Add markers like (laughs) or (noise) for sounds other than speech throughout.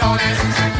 Beefy,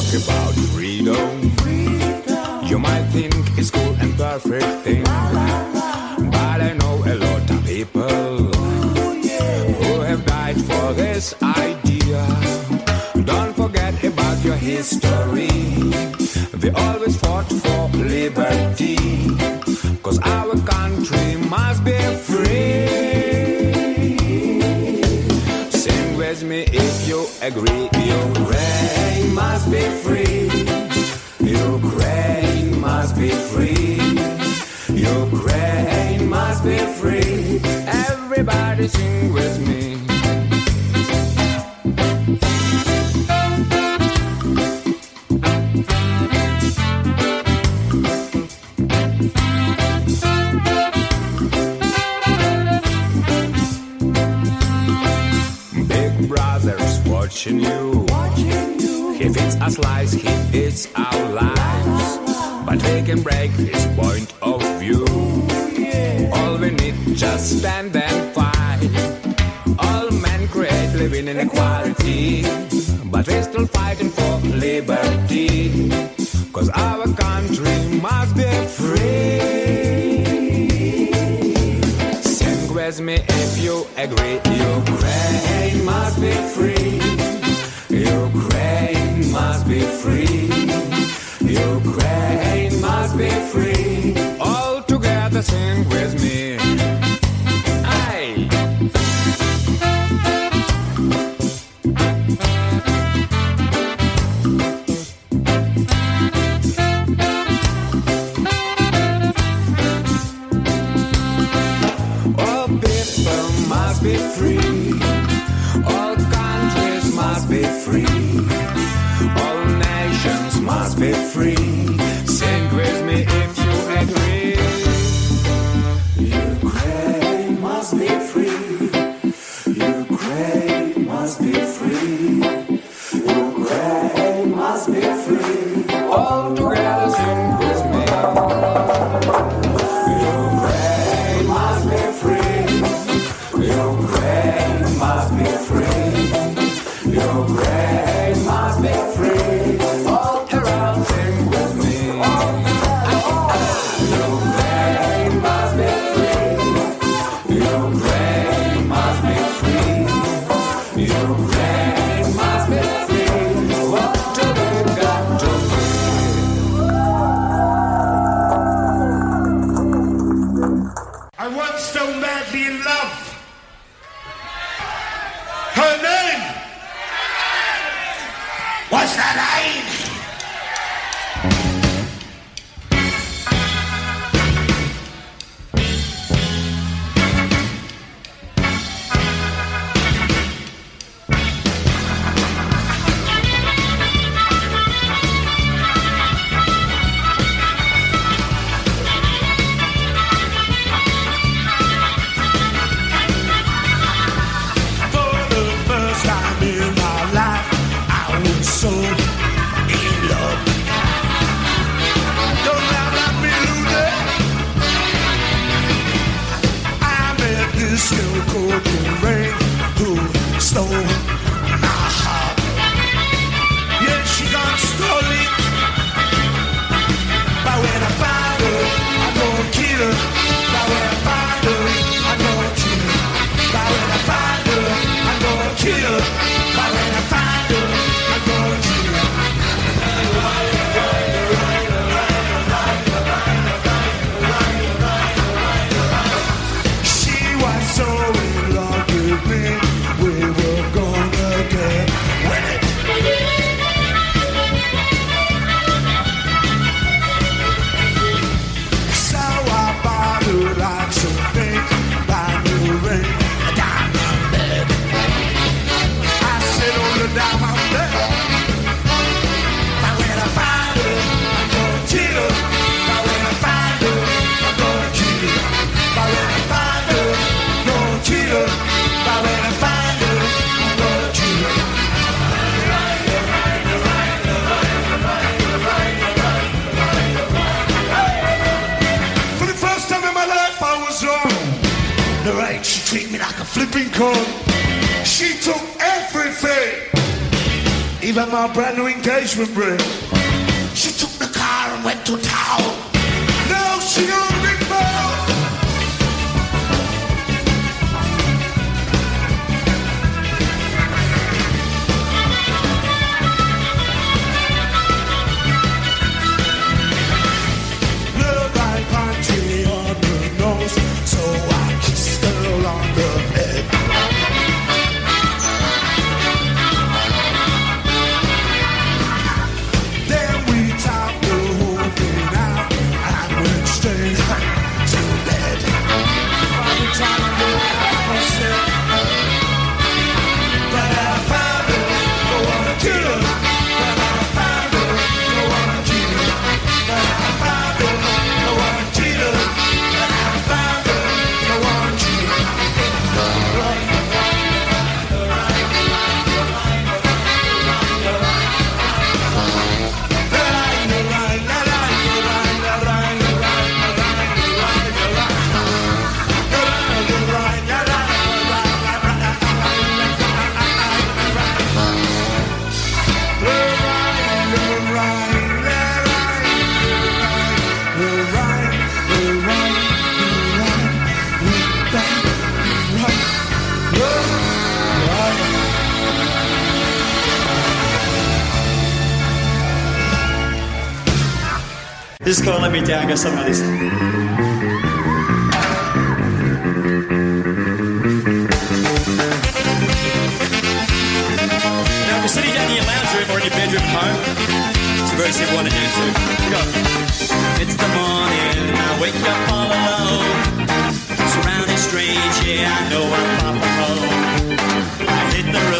talk perfect thing, but I know a lot of people who have died for this idea. Don't forget about your history. They always fought for liberty, cause our country must be free. Sing with me if you agree. Ukraine must be free. Ukraine must be free. Everybody sing with me. Big brother's watching you. He feeds us lies, he our lives. But we can break his point of view. All we need just stand and fight. All men create living inequality. But we're still fighting for liberty. Cause our country must be free. Sing with me if you agree. Ukraine must be free. Ukraine must be free. Ukraine must be free. Sing with The right she treat me like a flipping con. She took everything, even my brand new engagement ring. She took the car and went to town. It's gonna let me down, go somewhere like this. Now, if you're sitting down in your lounge room or in your bedroom at home, it's a very simple one to do too. Go. It's the morning, I wake up all alone. Surrounding strange, yeah, I know I'm pop home. I hit the road.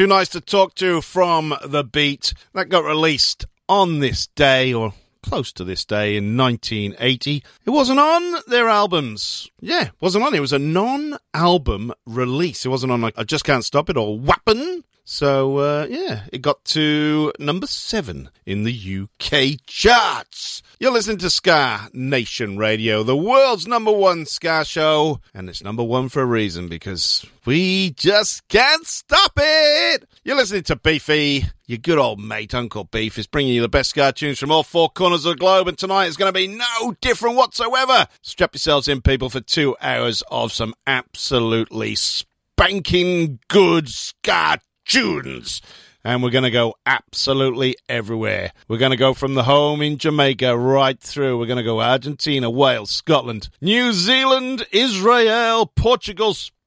Too Nice to Talk to from The Beat. That got released on this day, or close to this day, in 1980. It wasn't on their albums. Yeah, wasn't on. It was a non album release. It wasn't on like I Just Can't Stop It or Wha'ppen. So, uh, yeah, it got to number seven in the UK charts. You're listening to Ska Nation Radio, the world's number one Ska show, and it's number one for a reason because we just can't stop it. You're listening to Beefy. Your good old mate, Uncle Beef, is bringing you the best Ska tunes from all four corners of the globe, and tonight is going to be no different whatsoever. Strap yourselves in, people, for two hours of some absolutely spanking good Ska tunes and we're going to go absolutely everywhere. We're going to go from the home in Jamaica right through. We're going to go Argentina, Wales, Scotland, New Zealand, Israel, Portugal, Spain,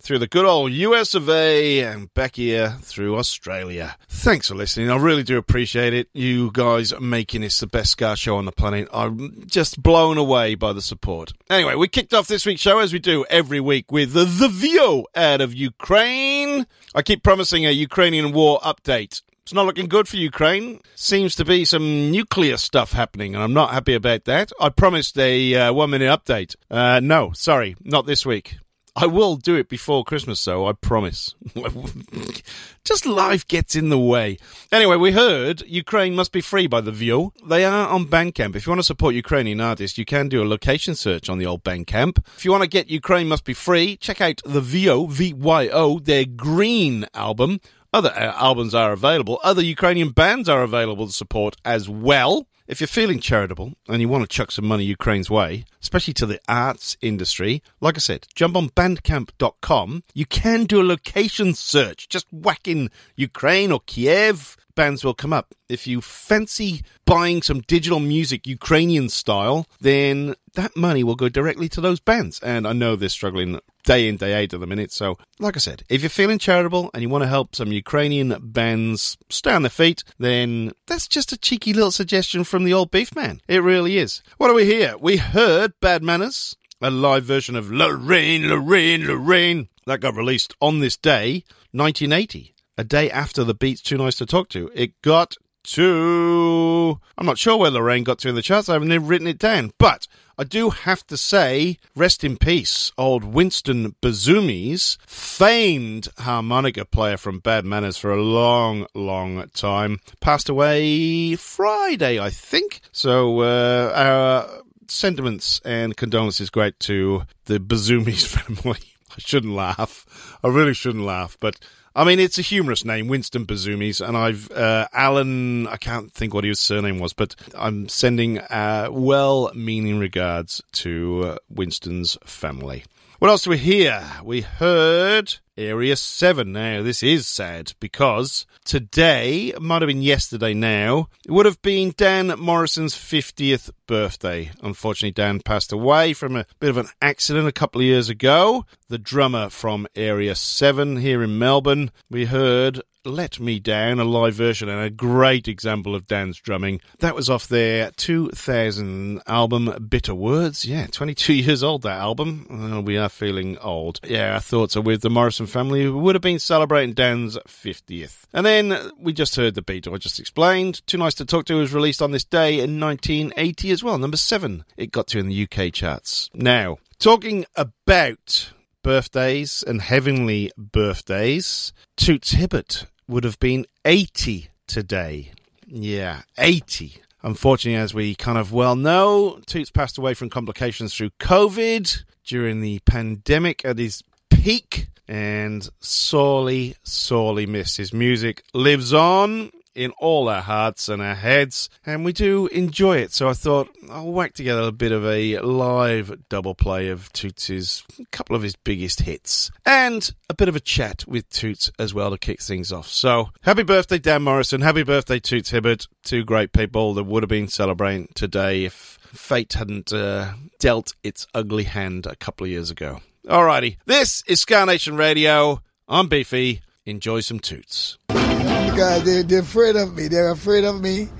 through the good old US of A, and back here through Australia. Thanks for listening. I really do appreciate it. You guys making this the best Ska show on the planet. I'm just blown away by the support. Anyway, we kicked off this week's show as we do every week with the, the Vyo out of Ukraine. I keep promising a Ukrainian war update. It's not looking good for Ukraine. Seems to be some nuclear stuff happening, and I'm not happy about that. I promised a uh, one minute update. Uh, no, sorry, not this week. I will do it before Christmas, though, I promise. (laughs) Just life gets in the way. Anyway, we heard Ukraine must be free by the Vyo. They are on Bandcamp. If you want to support Ukrainian artists, you can do a location search on the old Bandcamp. If you want to get Ukraine must be free, check out the Vyo, V-Y-O, their Green album. Other uh, albums are available. Other Ukrainian bands are available to support as well. If you're feeling charitable and you want to chuck some money Ukraine's way, especially to the arts industry, like I said, jump on bandcamp.com. You can do a location search. Just whack in Ukraine or Kiev. Bands will come up. If you fancy buying some digital music Ukrainian style, then that money will go directly to those bands. And I know they're struggling day in, day out at the minute. So, like I said, if you're feeling charitable and you want to help some Ukrainian bands stay on their feet, then that's just a cheeky little suggestion from the old beef man. It really is. What do we hear? We heard Bad Manners, a live version of Lorraine, Lorraine, Lorraine. That got released on this day, 1980, a day after the Beat's Too Nice to Talk to. It got to. I'm not sure where Lorraine got to in the charts. I haven't written it down. But I do have to say, rest in peace, old Winston Bazoomies, famed harmonica player from Bad Manners for a long, long time, passed away Friday, I think. So, uh, our sentiments and condolences great to the Bazoomies family. (laughs) I shouldn't laugh. I really shouldn't laugh, but I mean, it's a humorous name, Winston Bazoomies, and I've uh, Alan. I can't think what his surname was, but I'm sending uh, well-meaning regards to uh, Winston's family. What else do we hear? We heard Area 7. Now, this is sad because today, might have been yesterday now, it would have been Dan Morrison's 50th birthday. Unfortunately, Dan passed away from a bit of an accident a couple of years ago. The drummer from Area 7 here in Melbourne, we heard let Me Down, a live version and a great example of Dan's drumming. That was off their 2000 album Bitter Words. Yeah, 22 (laughs) years old, that album. Uh, we are feeling old. Yeah, our thoughts are with the Morrison family who would have been celebrating Dan's 50th. And then we just heard the beat I just explained. Too Nice to Talk To was released on this day in 1980 as well, number seven. It got to in the UK charts. Now, talking about birthdays and heavenly birthdays, Toots Hibbert would have been 80 today. Yeah, 80. Unfortunately, as we kind of well know, Toots passed away from complications through COVID during the pandemic at his peak and sorely, sorely missed. His music lives on in all our hearts and our heads, and we do enjoy it. So I thought I'll whack together a bit of a live double play of Toots' a couple of his biggest hits, and a bit of a chat with Toots as well to kick things off. So happy birthday, Dan Morrison! Happy birthday, Toots Hibbert! Two great people that would have been celebrating today if fate hadn't uh, dealt its ugly hand a couple of years ago. Alrighty, this is Ska Nation Radio. I'm Beefy. Enjoy some toots. Because they, they're afraid of me. They're afraid of me.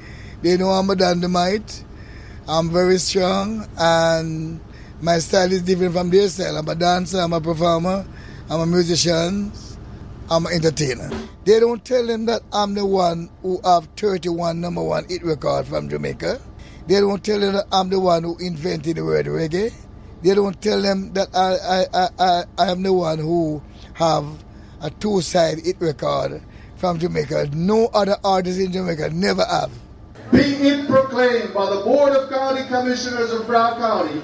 They know I'm a dynamite. I'm very strong and my style is different from their style. I'm a dancer, I'm a performer, I'm a musician, I'm an entertainer. They don't tell them that I'm the one who have 31 number one hit record from Jamaica. They don't tell them that I'm the one who invented the word reggae. They don't tell them that I, I, I, I, am the one who have a two-side hit record from Jamaica. No other artist in Jamaica never have. Be it proclaimed by the Board of County Commissioners of Brown County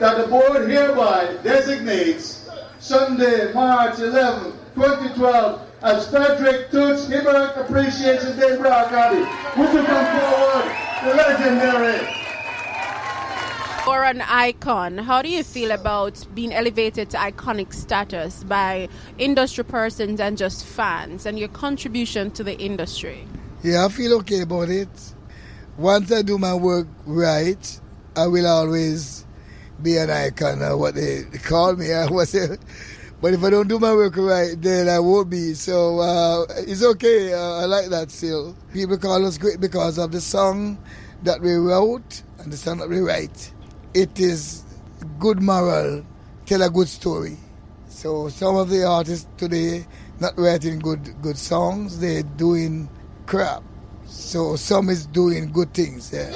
that the board hereby designates Sunday, March 11, 2012 as Frederick Toots Hibbert Appreciation Day Brown County. Would you come forward, the legendary You're an icon. How do you feel about being elevated to iconic status by industry persons and just fans and your contribution to the industry? Yeah, I feel okay about it. Once I do my work right, I will always be an icon or what they call me. (laughs) Was, but if I don't do my work right, then I won't be. So uh, it's okay. Uh, I like that still. People call us great because of the song that we wrote and the song that we write. It is good moral, tell a good story. So some of the artists today not writing good good songs, they're doing crap. So some is doing good things. Yeah.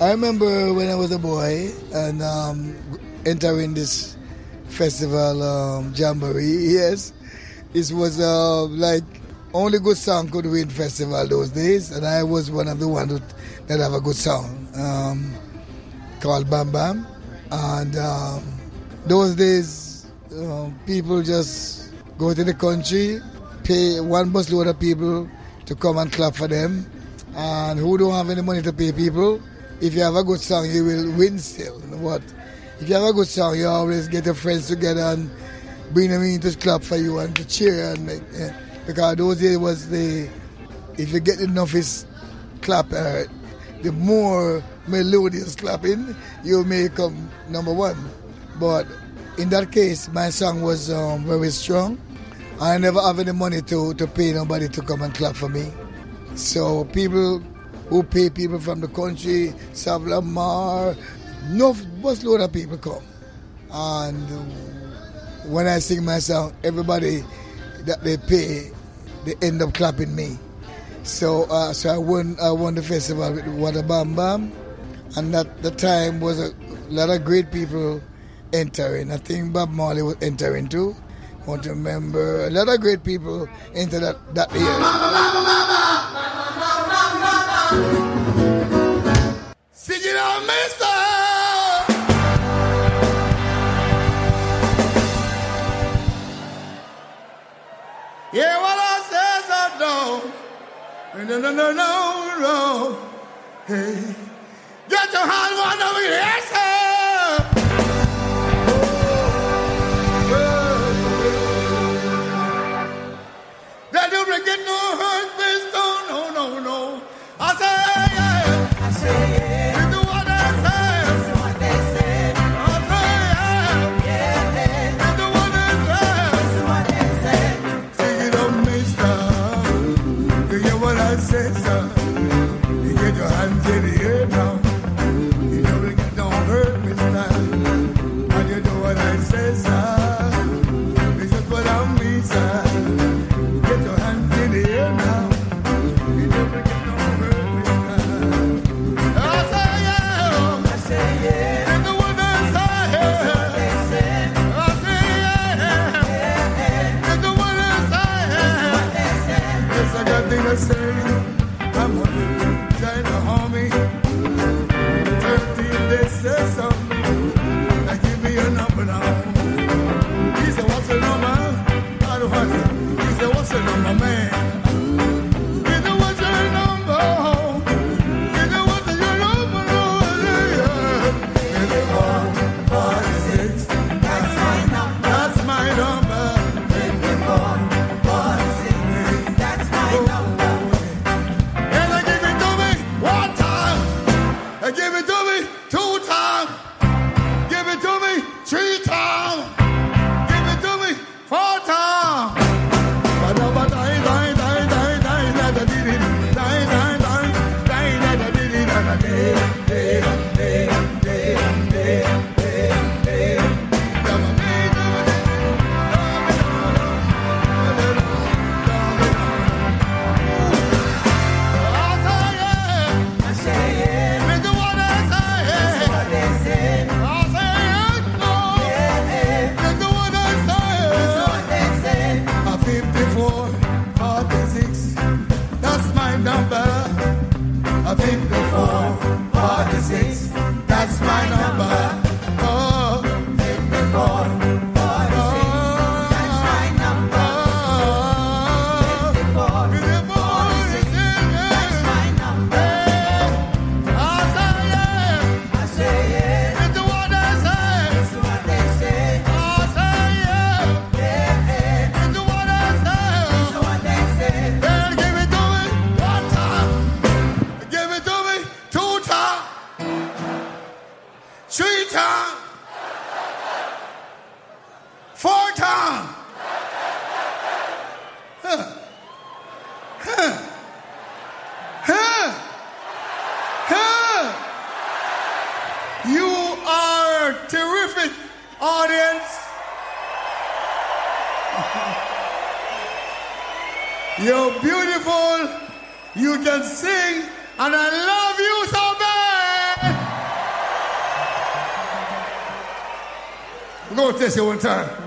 I remember when I was a boy and um, entering this festival um, jamboree. (laughs) Yes, it was uh, like only good song could win festival those days, and I was one of the ones that have a good song um, called Bam Bam. And um, those days, uh, people just go to the country, pay one busload of people to come and clap for them and who don't have any money to pay people, if you have a good song, you will win still. What? If you have a good song, you always get your friends together and bring them in to clap for you and to cheer and make, yeah. because those days was the if you get enough is clap, uh, the more melodious clapping, you may come number one. But in that case, my song was um, very strong. I never have any money to, to pay nobody to come and clap for me. So people who pay people from the country, Savlamar, no busload of people come. And when I sing my song, everybody that they pay, they end up clapping me. So uh, so I won I won the festival with Wada Bam Bam, and at the time was a lot of great people entering. I think Bob Marley was entering too. I want to remember a lot of great people into that that year. Sing it out. No, no, no, no, no. Hey, get your hand one over here, sir. That you bring it no your own time.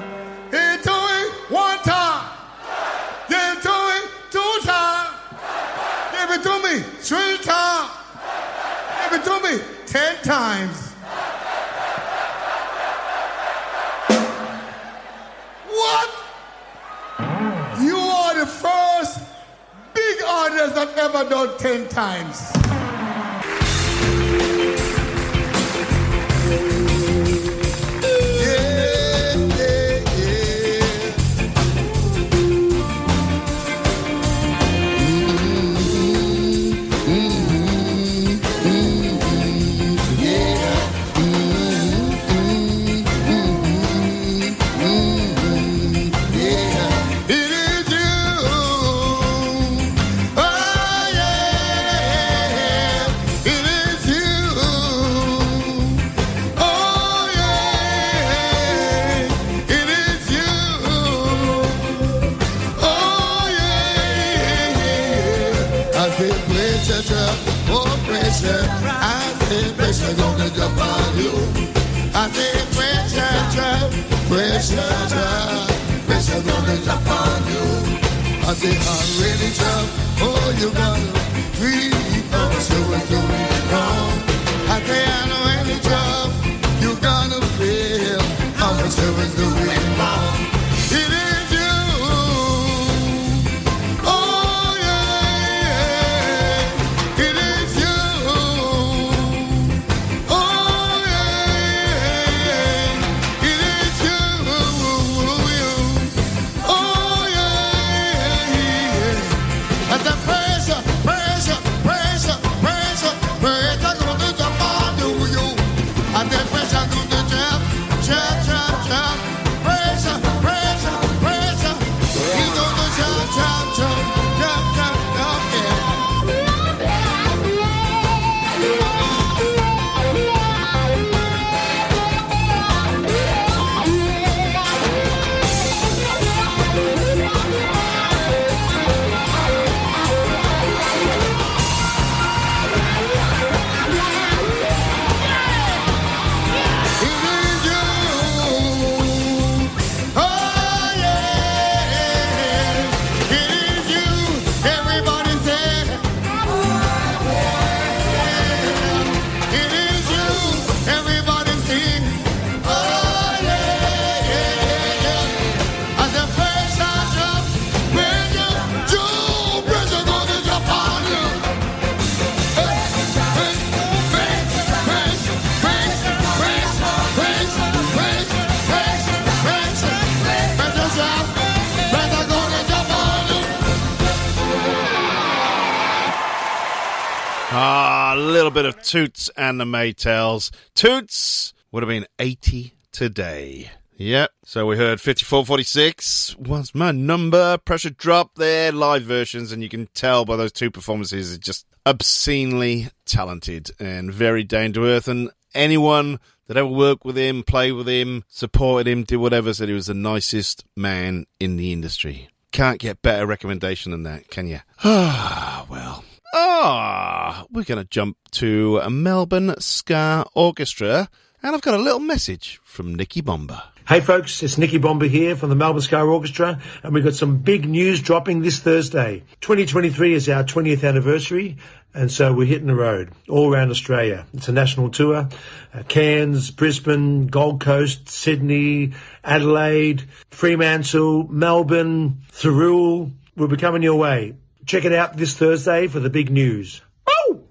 Little bit of Toots and the Maytals. Toots would have been 80 today. Yep. So we heard 5446 was my number. Pressure drop there, live versions, and you can tell by those two performances, it's just obscenely talented and very down to earth. And anyone that ever worked with him, played with him, supported him, did whatever, said he was the nicest man in the industry. Can't get better recommendation than that, can you? Ah, (sighs) well. Ah, we're going to jump to a Melbourne Ska Orchestra, and I've got a little message from Nicky Bomba. Hey folks, it's Nicky Bomba here from the Melbourne Ska Orchestra, and we've got some big news dropping this Thursday. 2023 is our 20th anniversary, and so we're hitting the road all around Australia. It's a national tour. Uh, Cairns, Brisbane, Gold Coast, Sydney, Adelaide, Fremantle, Melbourne, Thirroul. We'll be coming your way. Check it out this Thursday for the big news. Started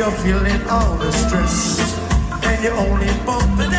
you're feeling all the stress. And you're only bumping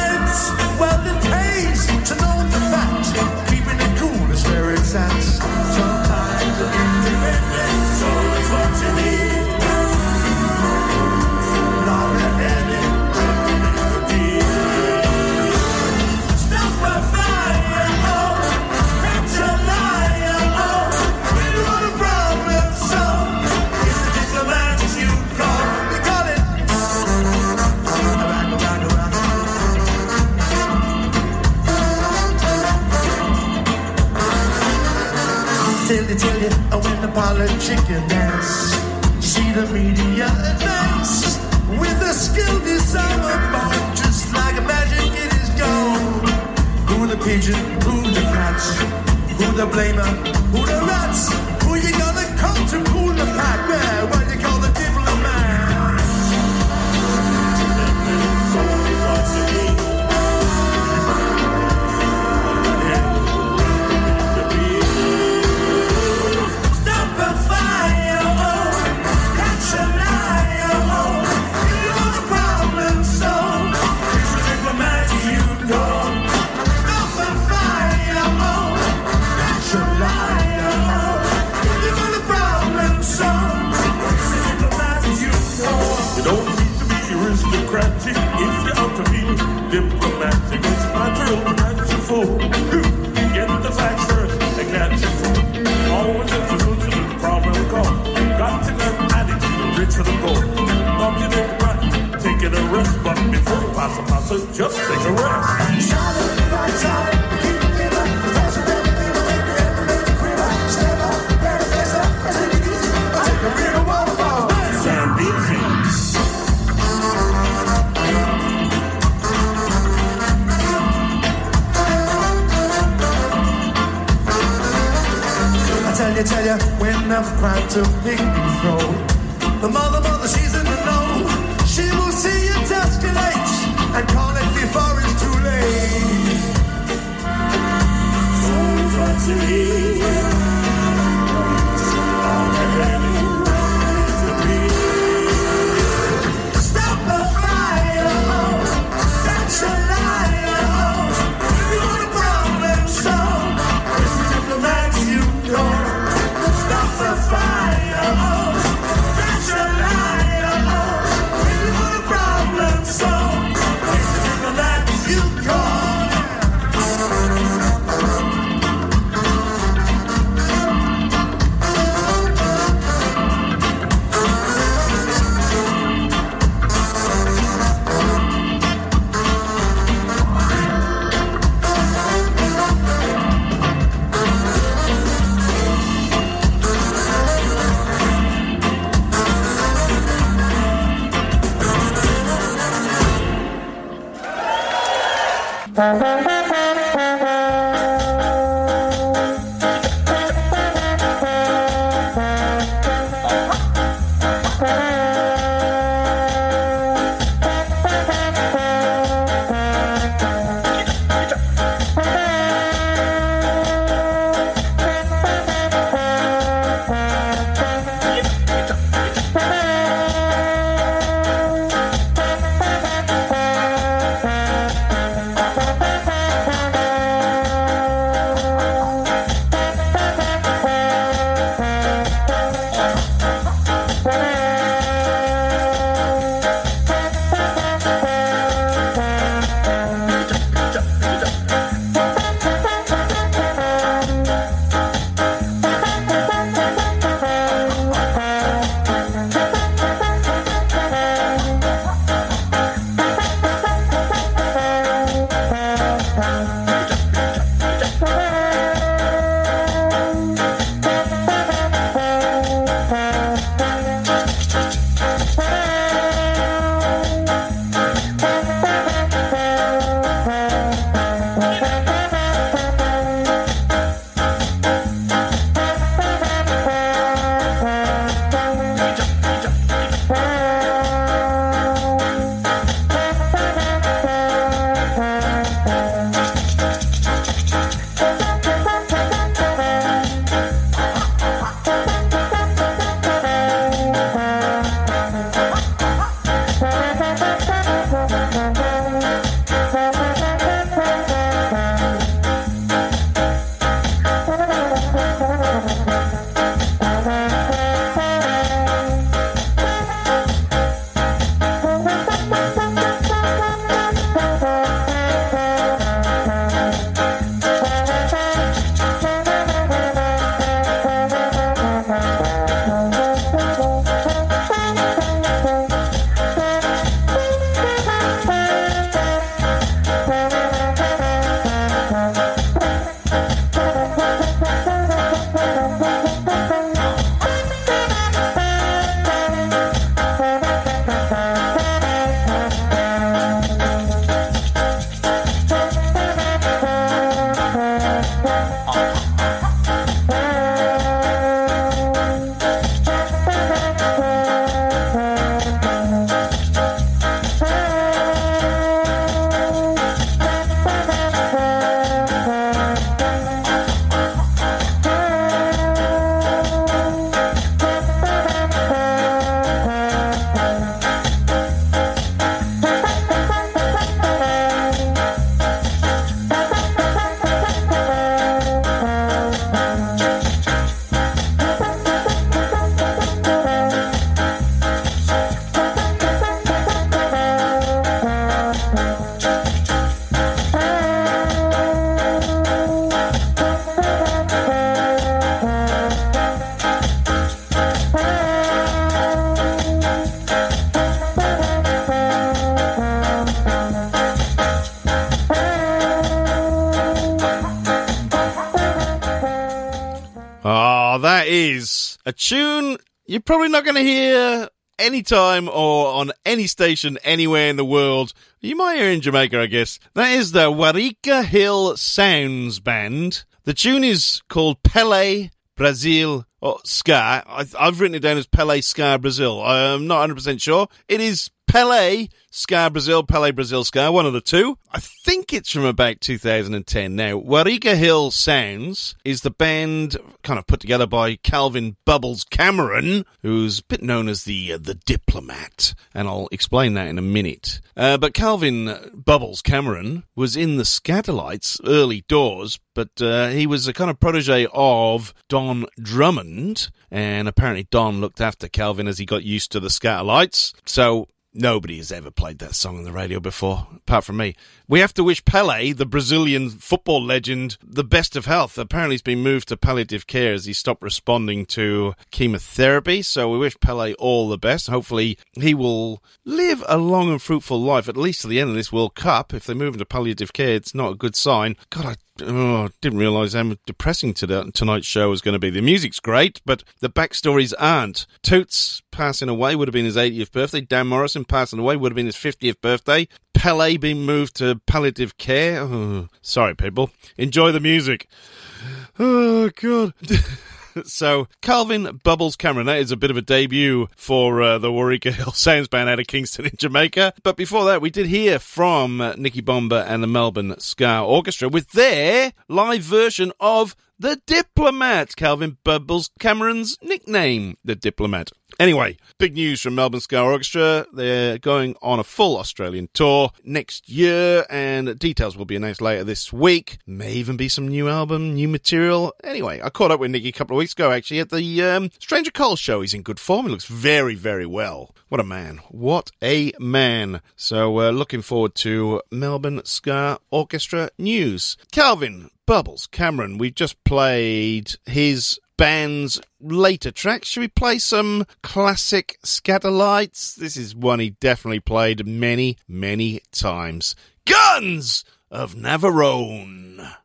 Dance, see the media advance with a skill designer born just like a magic. It is gone. Who the pigeon? Who the cats? Who the blamer? Who the rats? Who you gonna call to pull the pack? Where? To learn attitude, rich for the you take right, take it a rest, but before you pass a pass it, just take a rest. Zambezi. I tell you, when I've cried to and throw. The mother, mother, she's in the know. She will see it escalate and call it before it's too late. So what's it mean? You're probably not going to hear anytime or on any station anywhere in the world. You might hear in Jamaica, I guess. That is the Wareika Hill Sounds Band. The tune is called Pele Brazil or Ska. I, I've written it down as Pele Ska Brazil. I'm not 100% sure. It is Pele Ska Brazil, Pele Brazil Ska, one of the two. I think it's from about 2010. Now, Wareika Hill Sounds is the band kind of put together by Calvin Bubbles Cameron, who's a bit known as the uh, the diplomat, and I'll explain that in a minute. Uh, but Calvin Bubbles Cameron was in the Skatalites early doors, but uh, he was a kind of protege of Don Drummond, and apparently Don looked after Calvin as he got used to the Skatalites. So Nobody has ever played that song on the radio before, apart from me. We have to wish Pele, the Brazilian football legend, the best of health. Apparently, he's been moved to palliative care as he stopped responding to chemotherapy. So we wish Pele all the best. Hopefully, he will live a long and fruitful life, at least to the end of this World Cup. If they move him to palliative care, it's not a good sign. God, I oh, didn't realise how depressing tonight's show was going to be. The music's great, but the backstories aren't. Toots passing away would have been his 80th birthday. Dan Morrison passing away would have been his 50th birthday. Pele being moved to palliative care. Oh, sorry, people. Enjoy the music. Oh, God. (laughs) so Calvin Bubbles Cameron, that is a bit of a debut for uh, the Wareika (laughs) Hill Sounds Band out of Kingston in Jamaica. But before that, we did hear from Nicky Bomba and the Melbourne Ska Orchestra with their live version of The Diplomat, Calvin Bubbles Cameron's nickname, The Diplomat. Anyway, big news from Melbourne Ska Orchestra. They're going on a full Australian tour next year, and details will be announced later this week. May even be some new album, new material. Anyway, I caught up with Nicky a couple of weeks ago, actually, at the um, Stranger Cole show. He's in good form. He looks very, very well. What a man. What a man. So, uh, looking forward to Melbourne Ska Orchestra news. Calvin Bubbles Cameron, we just played his band's later tracks. Should we play some classic Skatalites? This is one he definitely played many, many times. Guns of Navarone.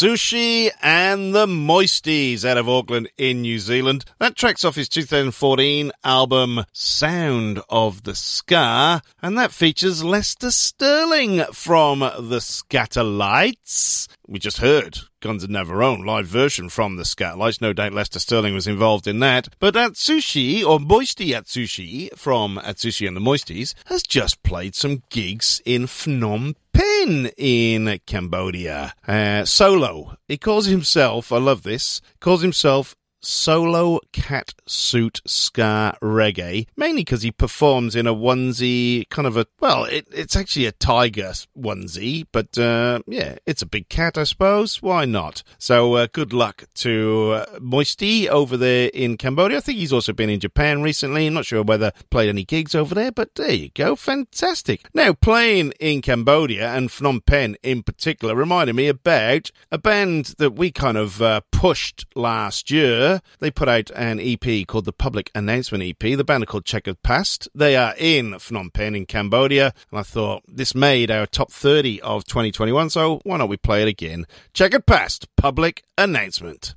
Atsushi and the Moisties out of Auckland in New Zealand. That track's off his 2014 album Sound of the Ska, and that features Lester Sterling from the Skatalites. We just heard Guns of Navarone live version from the Skatalites. No doubt Lester Sterling was involved in that. But Atsushi, or Moisty Atsushi from Atsushi and the Moisties, has just played some gigs in Phnom Penh in Cambodia. Uh, solo. He calls himself, I love this, calls himself solo cat suit ska reggae, mainly because he performs in a onesie, kind of a, well, it, it's actually a tiger onesie, but uh, yeah, it's a big cat, I suppose. Why not? So uh, good luck to uh, Moisty over there in Cambodia. I think he's also been in Japan recently. I'm not sure whether played any gigs over there, but there you go. Fantastic. Now, playing in Cambodia and Phnom Penh in particular reminded me about a band that we kind of uh, pushed last year. They put out an EP called the Public Announcement EP. The band are called Checkered Past. They are in Phnom Penh in Cambodia. And I thought this made our top 30 of 2021, so why not we play it again? Checkered Past, Public Announcement.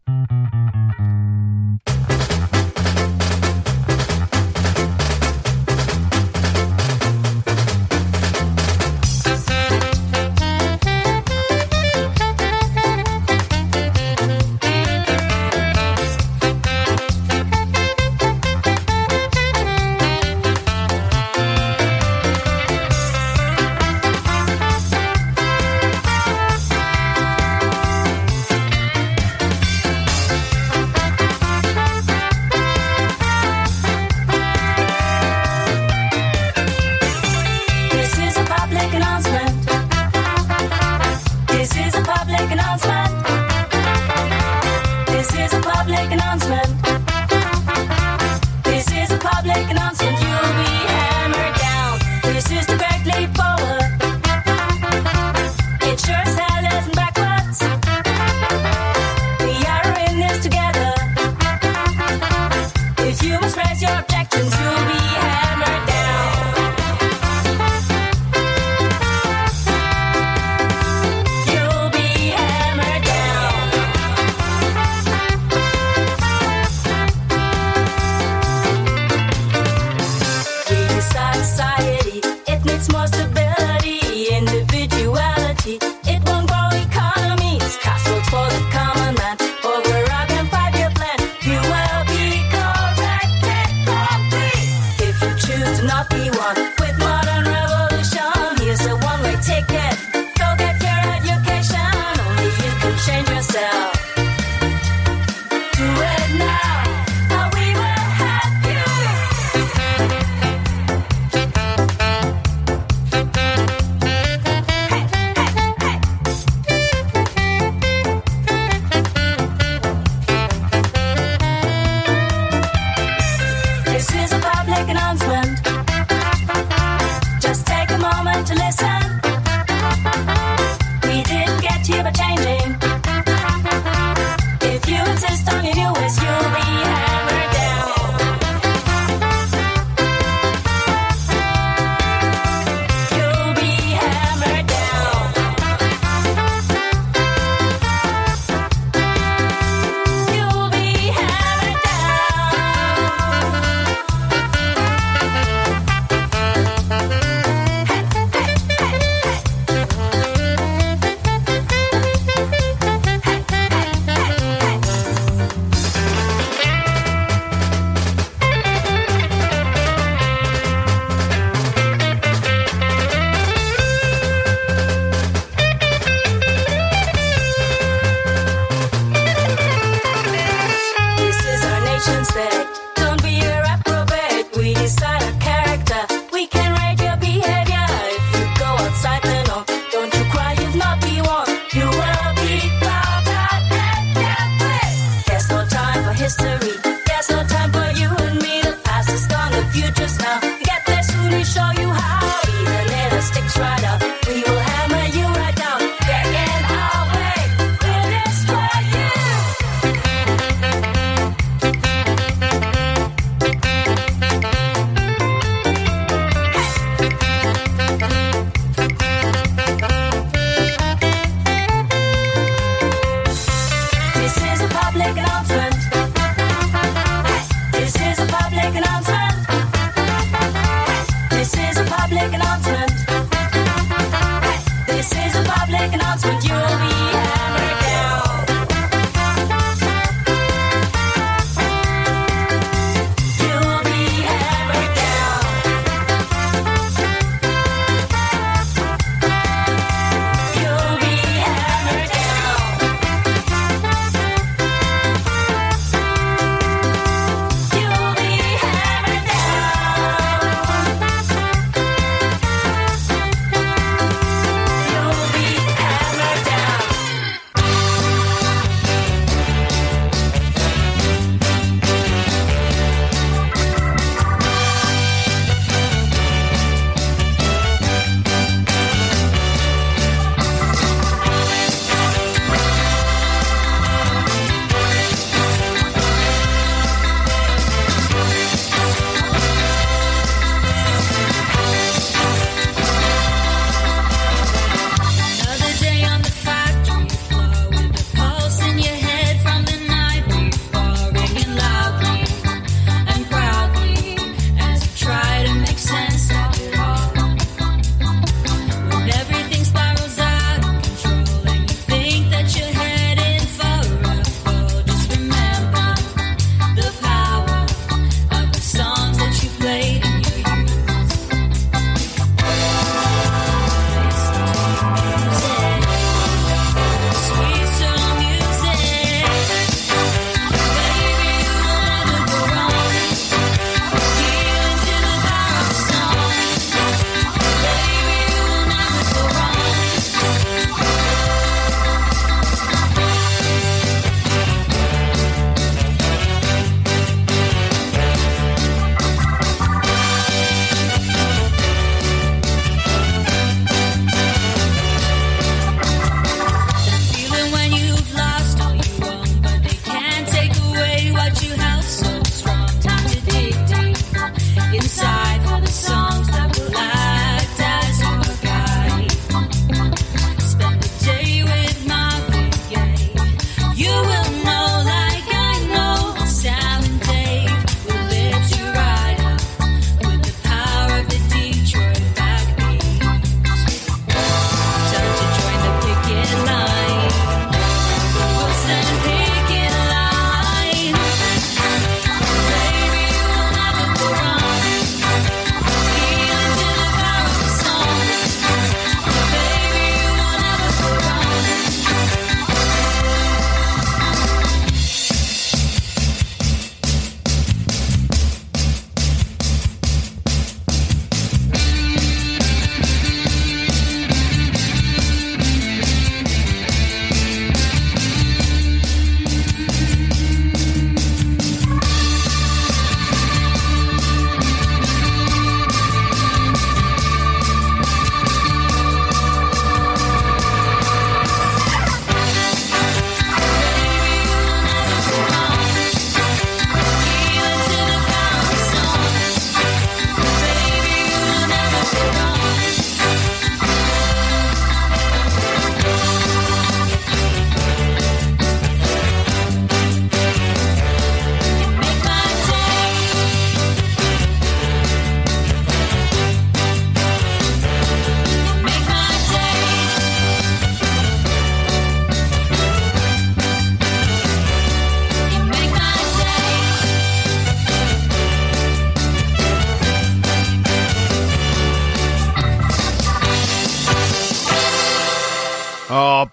rocking on.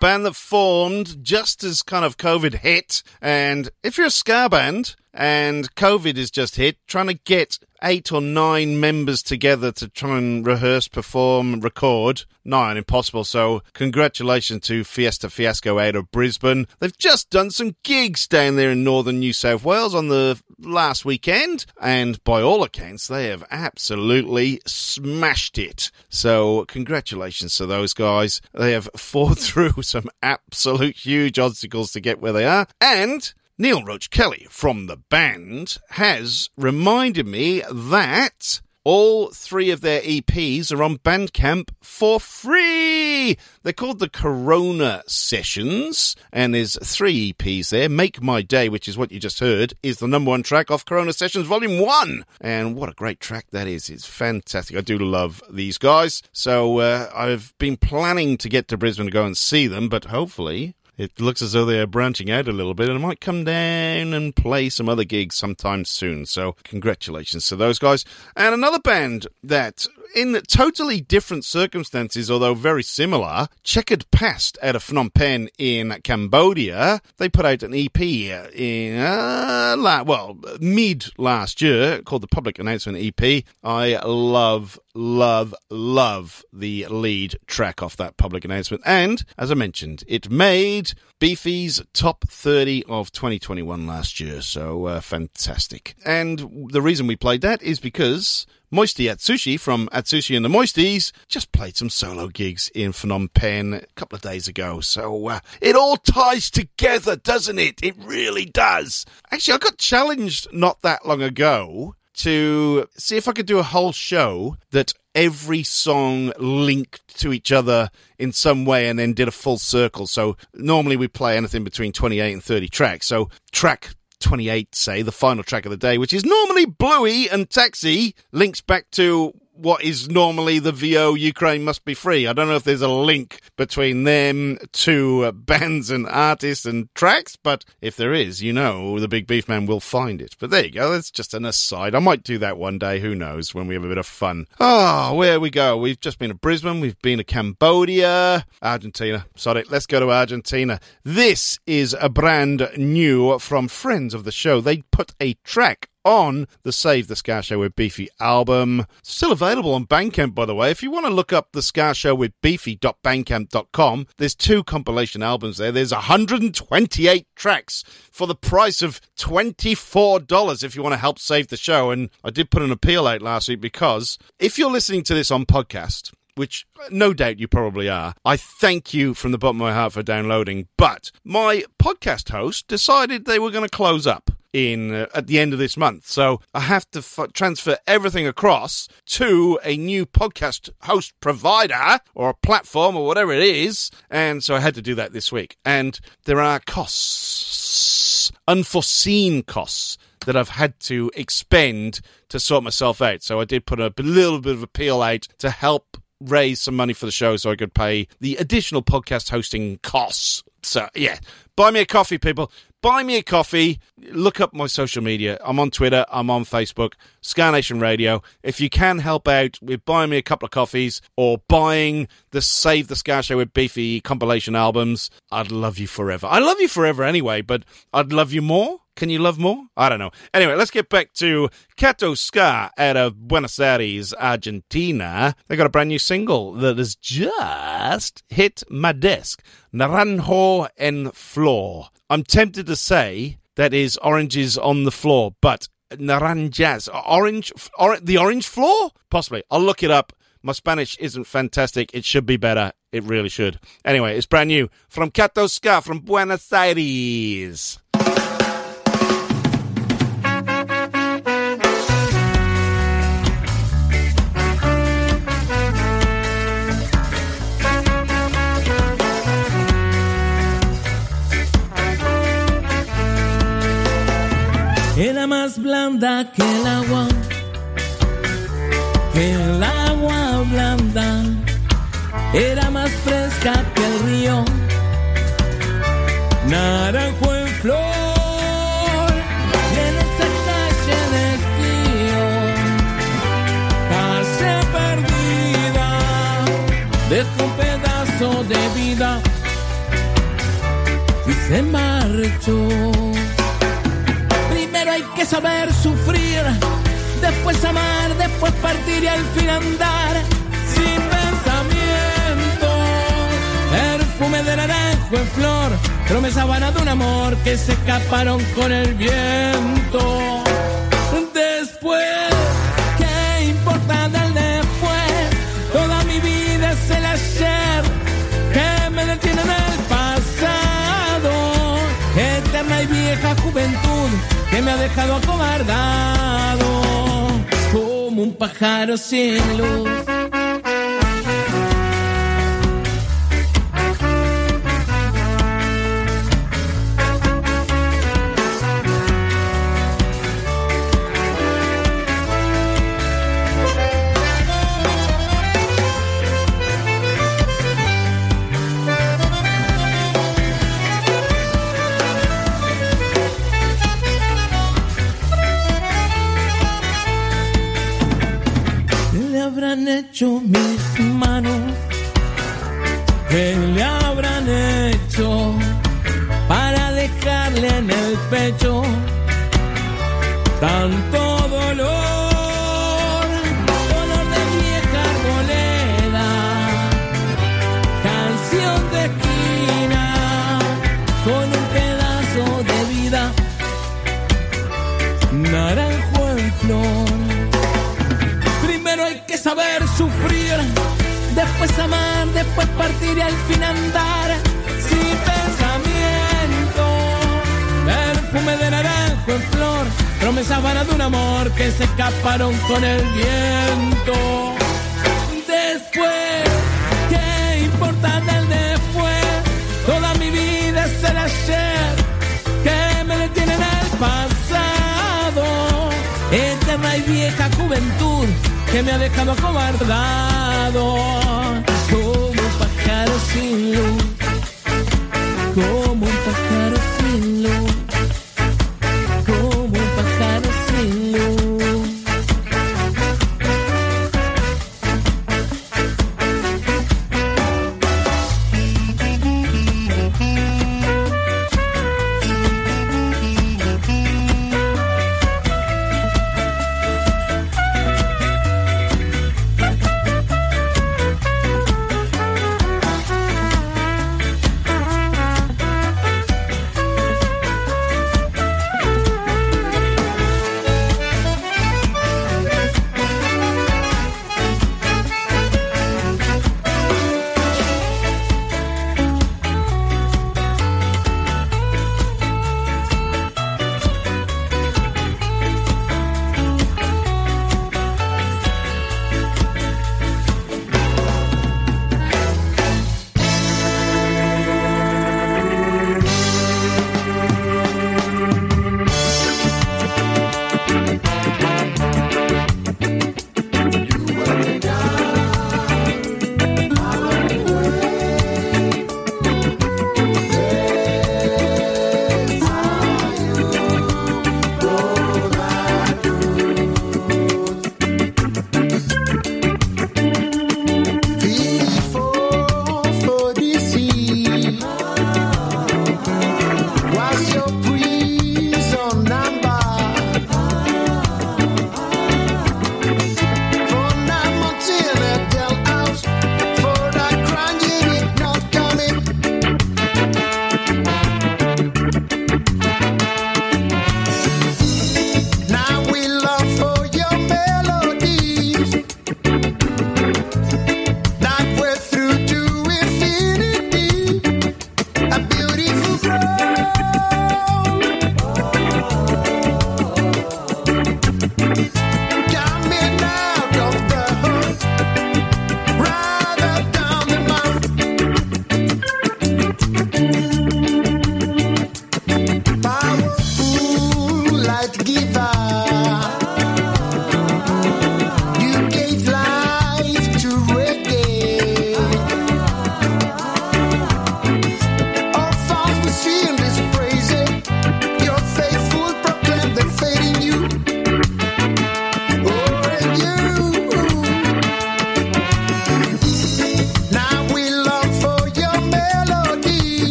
Band that formed just as kind of COVID hit. And if you're a ska band and COVID has just hit, trying to get eight or nine members together to try and rehearse, perform, record, on impossible. So congratulations to Fiesta Fiasco out of Brisbane. They've just done some gigs down there in northern New South Wales on the last weekend, and by all accounts, they have absolutely smashed it. So congratulations to those guys. They have (laughs) fought through some absolute huge obstacles to get where they are, and Neil Roach Kelly from the band has reminded me that all three of their EPs are on Bandcamp for free. They're called the Corona Sessions, and there's three EPs there. Make My Day, which is what you just heard, is the number one track off Corona Sessions Volume 1. And what a great track that is. It's fantastic. I do love these guys. So uh, I've been planning to get to Brisbane to go and see them, but hopefully it looks as though they are branching out a little bit and might come down and play some other gigs sometime soon. So, congratulations to those guys. And another band that, in totally different circumstances, although very similar, Checkered Past out of Phnom Penh in Cambodia. They put out an EP in, uh, la- well, mid last year called the Public Announcement EP. I love love, love the lead track off that public announcement. And, as I mentioned, it made Beefy's top 30 of 2021 last year. So, uh, fantastic. And the reason we played that is because Moisty Atsushi from Atsushi and the Moisties just played some solo gigs in Phnom Penh a couple of days ago. So uh, it all ties together, doesn't it? It really does. Actually, I got challenged not that long ago to see if I could do a whole show that every song linked to each other in some way and then did a full circle. So normally we play anything between 28 and 30 tracks. So track 28, say, the final track of the day, which is normally Bluey and Taxi, links back to what is normally the Vyo Ukraine Must Be Free. I don't know if there's a link between them two bands and artists and tracks, but if there is, you know, the Big Beef Man will find it. But there you go. That's just an aside. I might do that one day. Who knows when we have a bit of fun. Oh, where we go. We've just been to Brisbane. We've been to Cambodia, Argentina. Sorry, let's go to Argentina. This is a brand new from friends of the show. They put a track on the Save the Ska Show with Beefy album. Still available on Bandcamp, by the way. If you want to look up the Ska Show with Beefy.bandcamp.com, there's two compilation albums there. There's 128 tracks for the price of $24 if you want to help save the show. And I did put an appeal out last week because if you're listening to this on podcast, which no doubt you probably are. I thank you from the bottom of my heart for downloading. But my podcast host decided they were going to close up in uh, at the end of this month. So I have to f- transfer everything across to a new podcast host provider or a platform or whatever it is. And so I had to do that this week. And there are costs, unforeseen costs that I've had to expend to sort myself out. So I did put a little bit of appeal out to help raise some money for the show so I could pay the additional podcast hosting costs. So, yeah, buy me a coffee, people. Buy me a coffee. Look up my social media. I'm on Twitter. I'm on Facebook. Ska Nation Radio. If you can help out with buying me a couple of coffees or buying the Save the Ska Show with Beefy compilation albums, I'd love you forever. I love you forever anyway, but I'd love you more. Can you love more? I don't know. Anyway, let's get back to Kato Ska out of Buenos Aires, Argentina. They got a brand new single that has just hit my desk. Naranjo en Flor. I'm tempted to say that is oranges on the floor, but naranjas, orange, or, the orange floor? Possibly. I'll look it up. My Spanish isn't fantastic. It should be better. It really should. Anyway, it's brand new from Kato Ska from Buenos Aires. Más blanda que el agua, que el agua blanda. Era más fresca que el río, naranjo en flor. Y en esta calle de perdida, dejó un pedazo de vida se marchó. Hay que saber sufrir, después amar, después partir y al fin andar sin pensamiento. Perfume de naranjo en flor, promesa vana de un amor que se escaparon con el viento. Después, ¿qué importa del después? Toda mi vida es el ayer que me detiene en el pasado. Eterna y vieja juventud que me ha dejado acobardado como un pájaro sin luz. Hecho mis manos? ¿Qué le habrán hecho para dejarle en el pecho tanto dolor? Saber sufrir, después amar, después partir y al fin andar sin pensamiento. Perfume de naranjo en flor, promesa vana de un amor que se escaparon con el viento. Después, ¿qué importa del después? Toda mi vida es el ayer que me detiene en el pasado. Eterna y vieja juventud que me ha dejado acobardado como un pájaro sin luz, como un pájaro sin luz,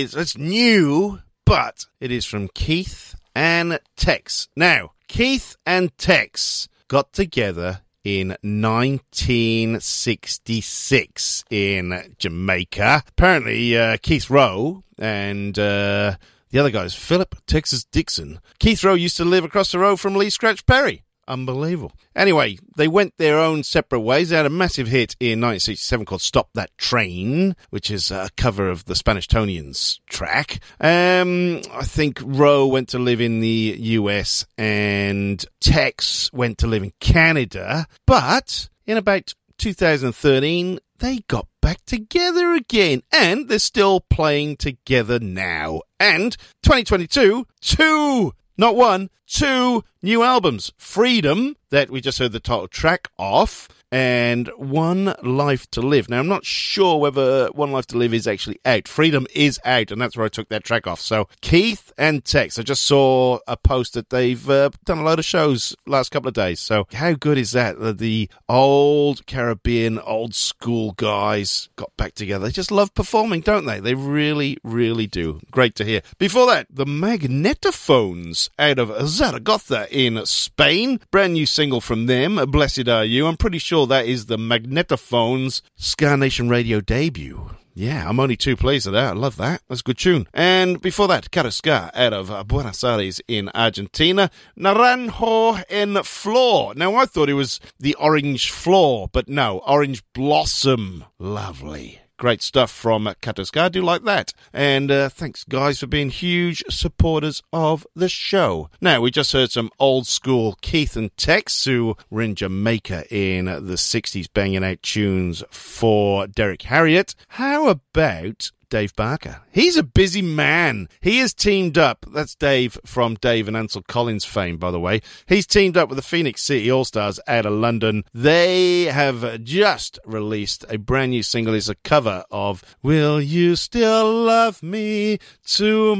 is that's new, but it is from Keith and Tex. Now, Keith and Tex got together in 1966 in Jamaica. Apparently, uh, Keith Rowe and uh, the other guy is Philip Texas Dixon. Keith Rowe used to live across the road from Lee Scratch Perry. Unbelievable. Anyway, they went their own separate ways. They had a massive hit in 1967 called Stop That Train, which is a cover of the Spanishtonians track. Um, I think Rowe went to live in the US and Tex went to live in Canada. But in about 2013, they got back together again and they're still playing together now. And 2022, two not one, two new albums. Freedom, that we just heard the title track off, and One Life to Live. Now, I'm not sure whether One Life to Live is actually out. Freedom is out, and that's where I took that track off. So, Keith and Tex, I just saw a post that they've uh, done a load of shows last couple of days. So, how good is that? The, the old Caribbean, old school guys got back together. They just love performing, don't they? They really, really do. Great to hear. Before that, the Magnetophones out of Zaragoza in Spain. Brand new single from them, Blessed Are You. I'm pretty sure that is the Magnetophones Ska Nation Radio debut. Yeah, I'm only two plays of that. I love that. That's a good tune. And before that, Kato Ska out of Buenos Aires in Argentina. Naranjo en Flor. Now, I thought it was the orange floor, but no, orange blossom. Lovely. Great stuff from Kato Ska. Do like that. And uh, thanks, guys, for being huge supporters of the show. Now, we just heard some old school Keith and Tex, who were in Jamaica in the 60s, banging out tunes for Derrick Harriott. How about Dave Barker. He's a busy man. He has teamed up. That's Dave from Dave and Ansel Collins fame, by the way. He's teamed up with the Phoenix City All Stars out of London. They have just released a brand new single. It's a cover of Will You Still Love Me Tomorrow?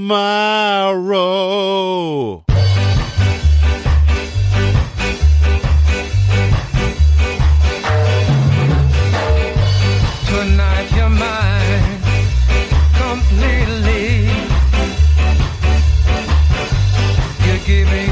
giving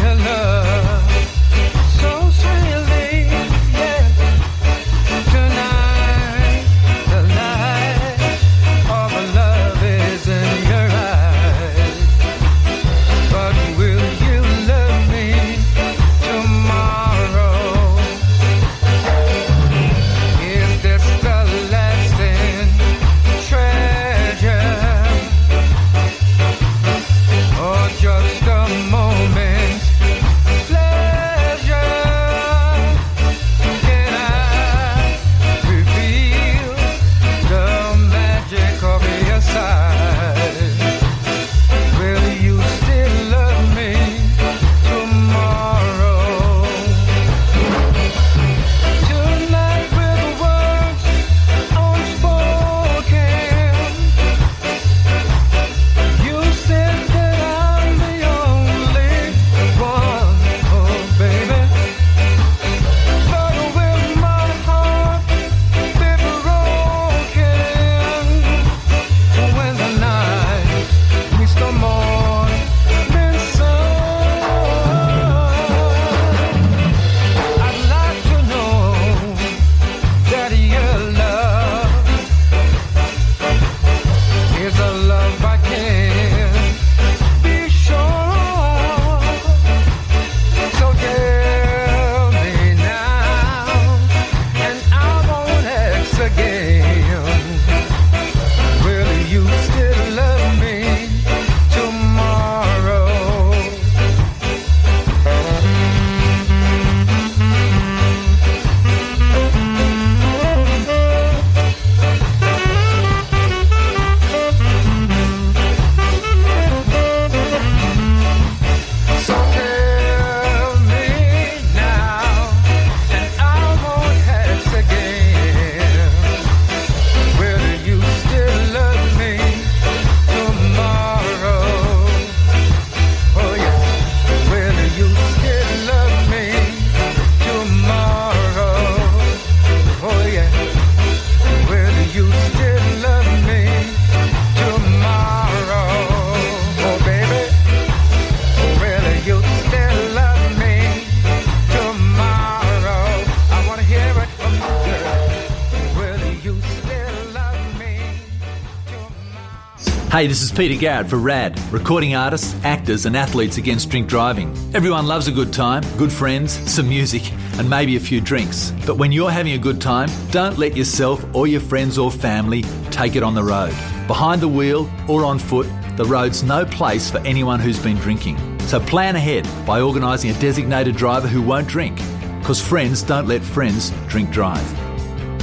Hey, this is Peter Garrett for RADD, recording artists, actors, and athletes against drink driving. Everyone loves a good time, good friends, some music, and maybe a few drinks. But when you're having a good time, don't let yourself or your friends or family take it on the road. Behind the wheel or on foot, the road's no place for anyone who's been drinking. So plan ahead by organising a designated driver who won't drink. Because friends don't let friends drink drive.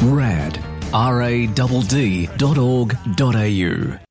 RADD. R-A-D-D.org.au. So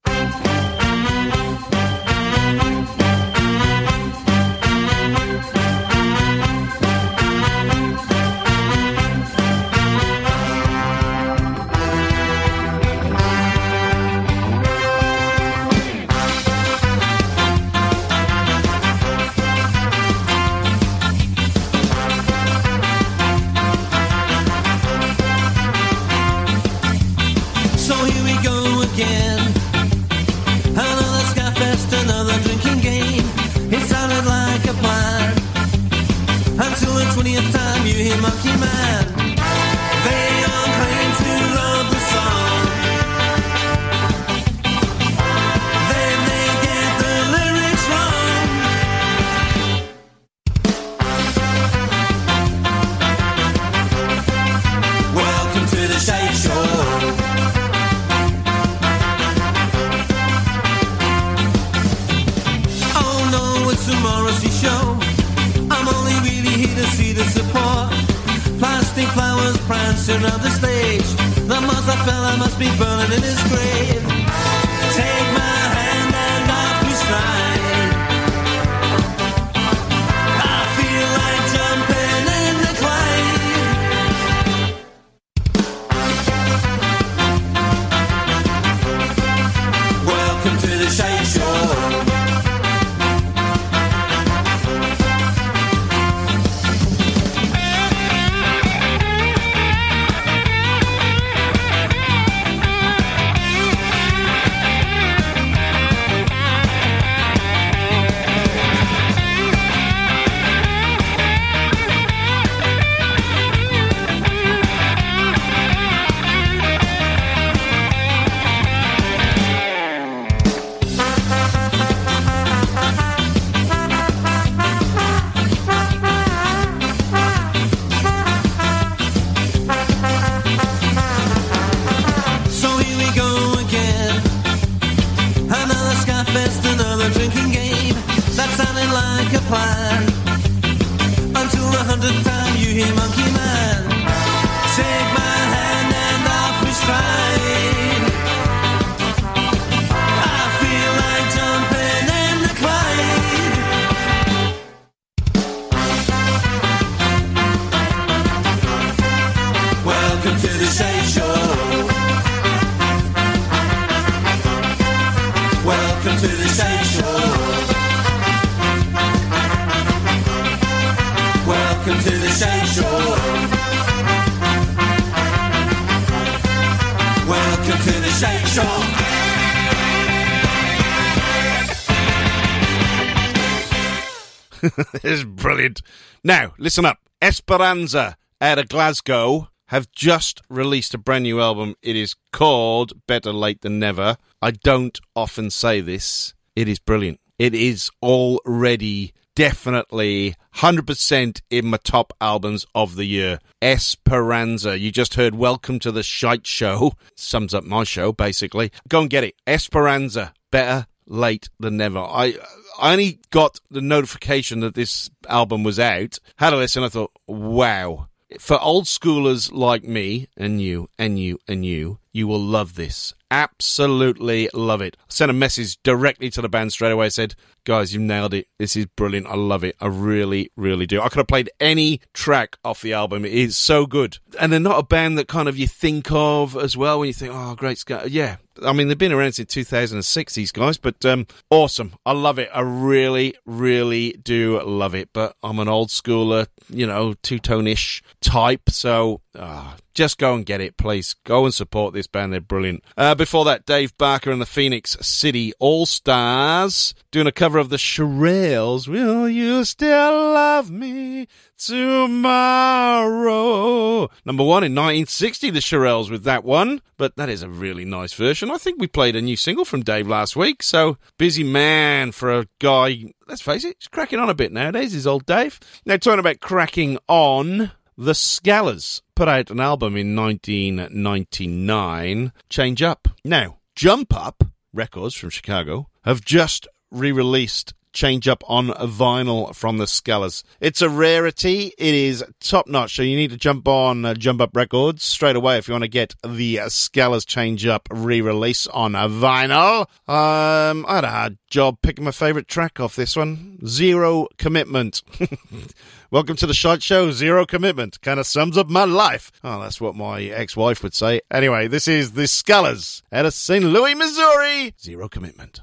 Now, listen up. Esperanza out of Glasgow have just released a brand new album. It is called Better Late Than Never. I don't often say this. It is brilliant. It is already definitely 100% in my top albums of the year. Esperanza. You just heard Welcome to the Shite Show. Sums up my show, basically. Go and get it. Esperanza. Better late than never. I I only got the notification that this album was out, had a listen, I thought, wow. For old schoolers like me, and you, and you, and you, you will love this. Absolutely love it. I sent a message directly to the band straight away. I said, guys, you nailed it. This is brilliant. I love it. I really, really do. I could have played any track off the album. It is so good. And they're not a band that kind of you think of as well when you think, oh, great Scott. Yeah. I mean, they've been around since 2006, these guys, but um, awesome. I love it. I really, really do love it. But I'm an old schooler, you know, two tone ish type. So, ah, just go and get it, please. Go and support this band. They're brilliant. Uh, before that, Dave Barker and the Phoenix City All Stars doing a cover of the Shirelles. Will you still love me tomorrow? Number one in 1960, the Shirelles with that one. But that is a really nice version. I think we played a new single from Dave last week. So busy man for a guy. Let's face it, he's cracking on a bit nowadays. Is old Dave. Now talking about cracking on. The Skalars put out an album in 1999, Change Up. Now, Jump Up Records from Chicago have just re released Change Up on vinyl from the Skalars. It's a rarity. It is top notch. So you need to jump on uh, Jump Up Records straight away if you want to get the uh, Change Up re release on a vinyl. Um, I had a hard job picking my favourite track off this one Zero Commitment. (laughs) Welcome to the Shite Show. Zero commitment. Kind of sums up my life. Oh, that's what my ex-wife would say. Anyway, this is the Skalars out of St. Louis, Missouri. Zero commitment.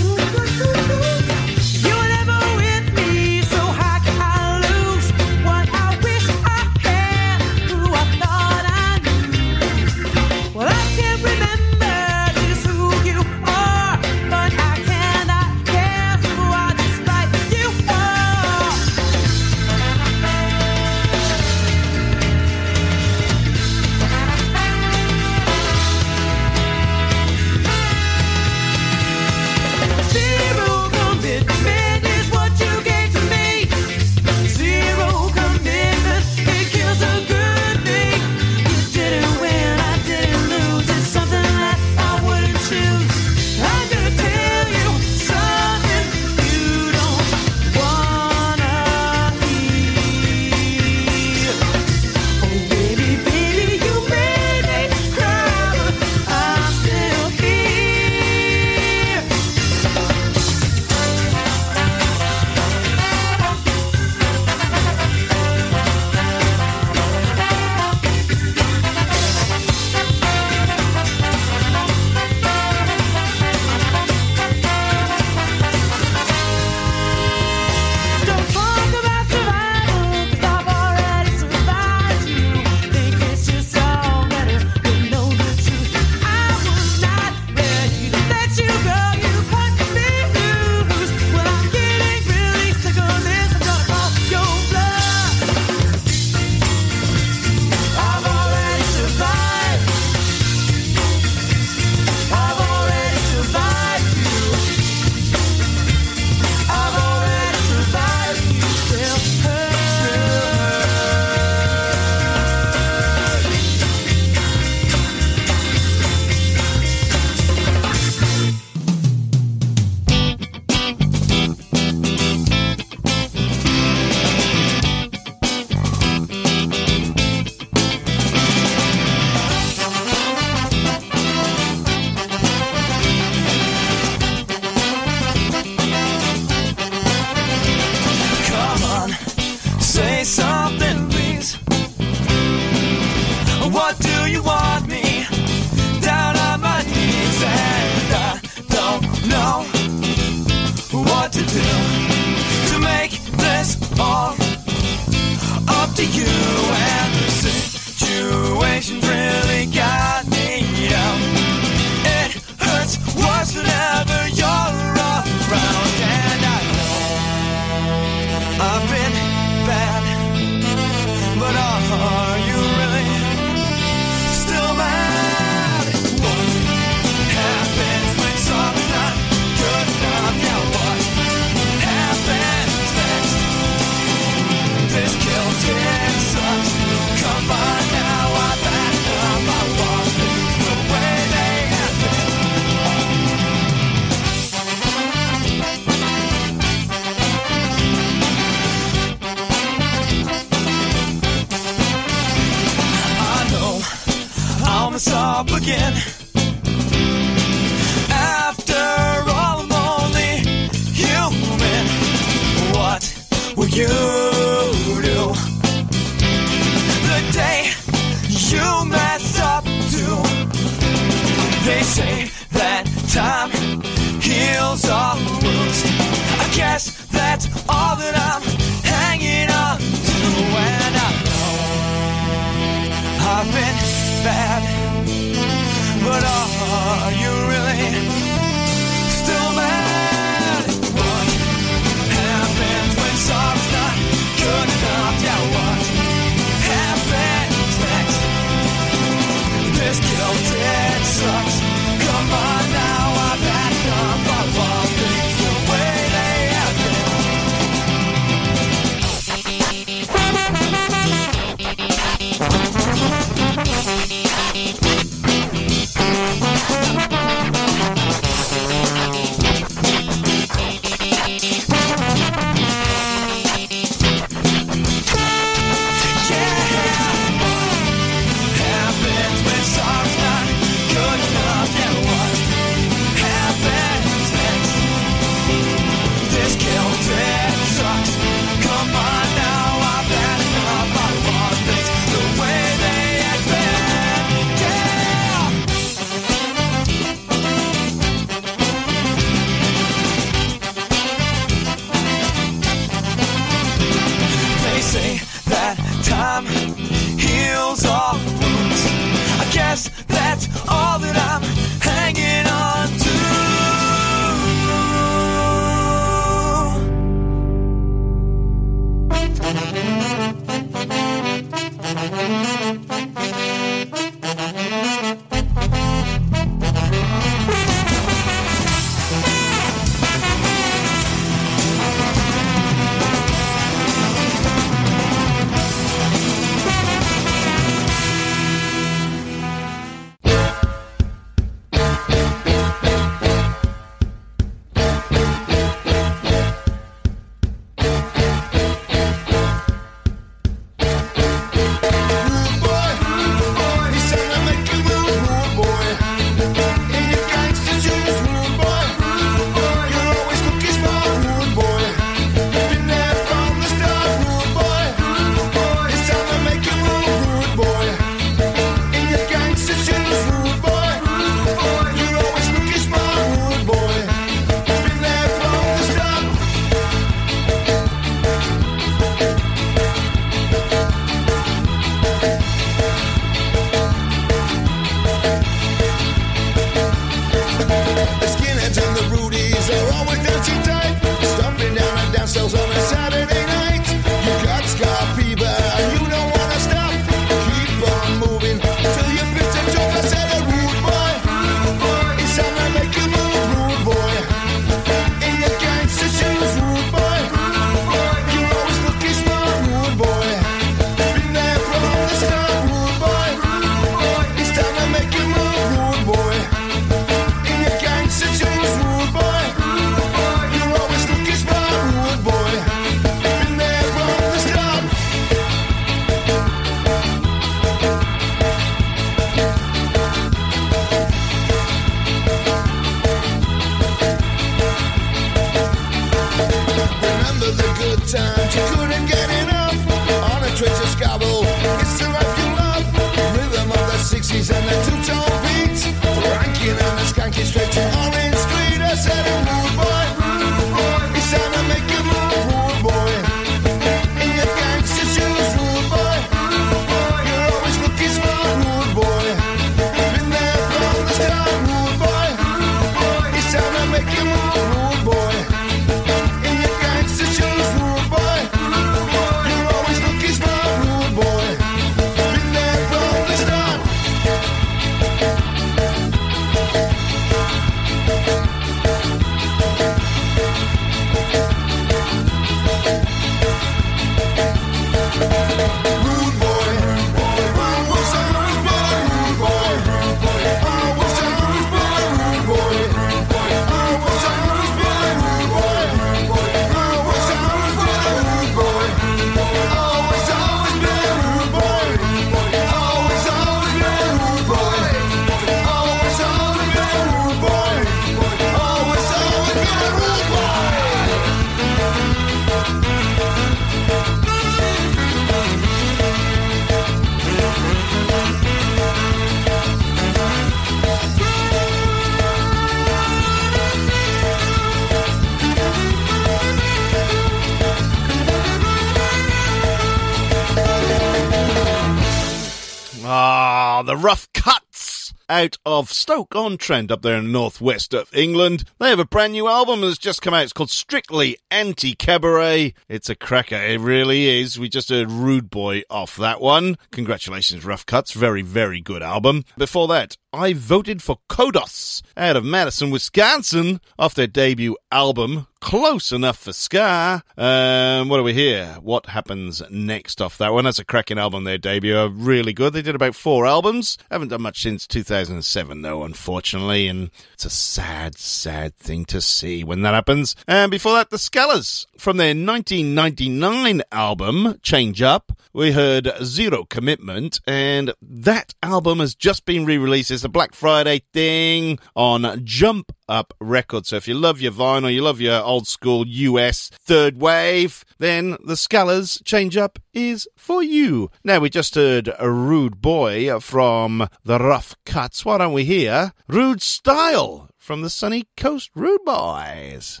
Stoke on Trent up there in the northwest of England. They have a brand new album that's just come out. It's called Strictly Anti Cabaret. It's a cracker. It really is. We just heard Rude Boy off that one. Congratulations, Rough Kutz. Very, very good album. Before that, I voted for Kodos out of Madison, Wisconsin, off their debut album, Close Enough for Ska. Um, what do we hear? What happens next off that one? That's a cracking album, their debut. Uh, Really good. They did about four albums. Haven't done much since 2007, though, unfortunately, and it's a sad, sad thing to see when that happens. And before that, the Skalars from their 1999 album, Change Up. We heard Zero Commitment, and that album has just been re-released. It's a Black Friday thing on Jump Up Records. So if you love your vinyl, you love your old school US third wave, then the Skalars Change Up is for you. Now we just heard a Rude Boy from the Rough Kutz. Why don't we hear Rude Style from the Sunny Coast Rude Boys?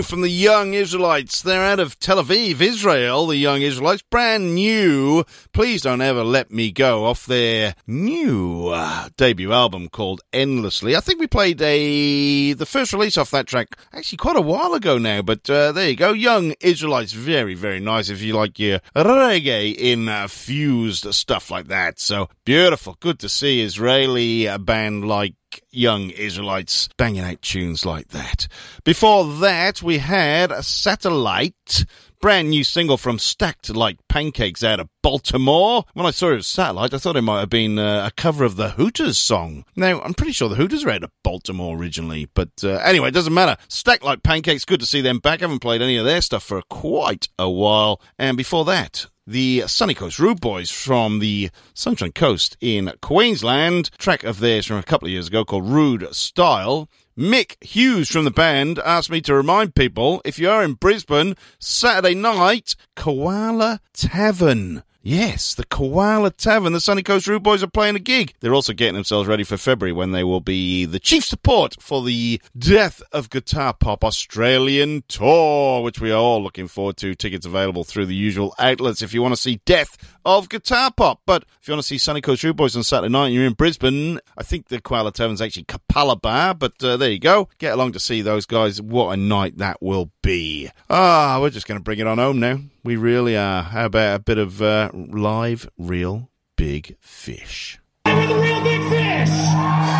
New from the Young Israelites. They're out of Tel Aviv, Israel, the Young Israelites. Brand new. Please don't ever let me go off their new uh, debut album called Endlessly. I think we played a the first release off that track actually quite a while ago now, but uh, there you go. Young Israelites. Very, very nice if you like your reggae infused stuff like that. So beautiful. Good to see Israeli uh, band like young Israelites banging out tunes like that. Before that, we had a Satellite, brand new single from Stacked Like Pancakes out of Baltimore. When I saw it was Satellite, I thought it might have been uh, a cover of the Hooters song. Now, I'm pretty sure the Hooters were out of Baltimore originally, but uh, anyway, it doesn't matter. Stacked Like Pancakes, good to see them back. I haven't played any of their stuff for quite a while. And before that, the Sunny Coast Rude Boys from the Sunshine Coast in Queensland. Track of theirs from a couple of years ago called Rude Style. Mick Hughes from the band asked me to remind people if you are in Brisbane, Saturday night, Koala Tavern. Yes, the Koala Tavern. The Sunny Coast Rude Boys are playing a gig. They're also getting themselves ready for February when they will be the chief support for the Death of Guitar Pop Australian Tour, which we are all looking forward to. Tickets available through the usual outlets. If you want to see Death of Guitar Pop. But if you want to see Sunny Coast Rude Boys on Saturday night and you're in Brisbane, I think the Koala Tavern's actually Kapala Bar, but uh, there you go. Get along to see those guys. What a night that will be. Ah, we're just going to bring it on home now. We really are. How about a bit of uh, live, Reel, Big Fish? The Reel Big Fish!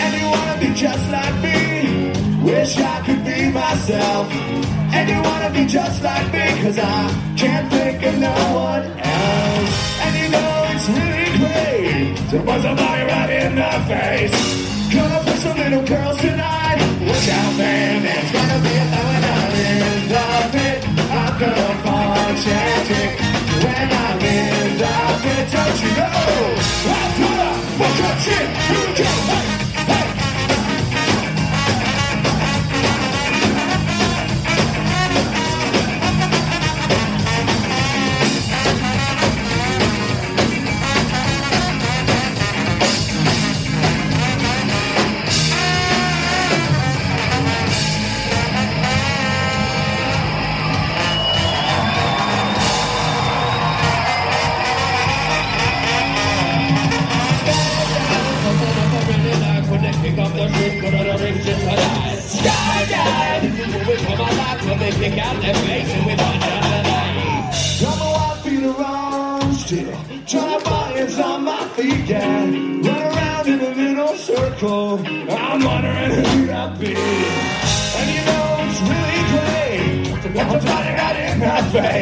And you wanna be just like me, wish I could be myself. And you wanna be just like me, cause I can't think of no one else. And you know it's really great to buzz a body right in the face.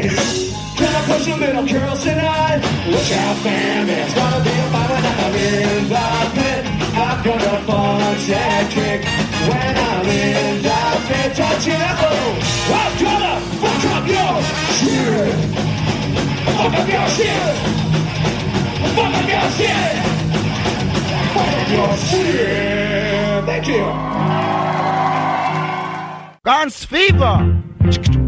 Can I push a little girl tonight? Look out, fam, it's gonna be a fight when I'm in the pit. I'm gonna punch and kick when I'm in the pit. Touch it oh, I'm gonna fuck up your shit. Fuck up your shit. Fuck up your shit. Fuck up your shit. Thank you. Guns Fever.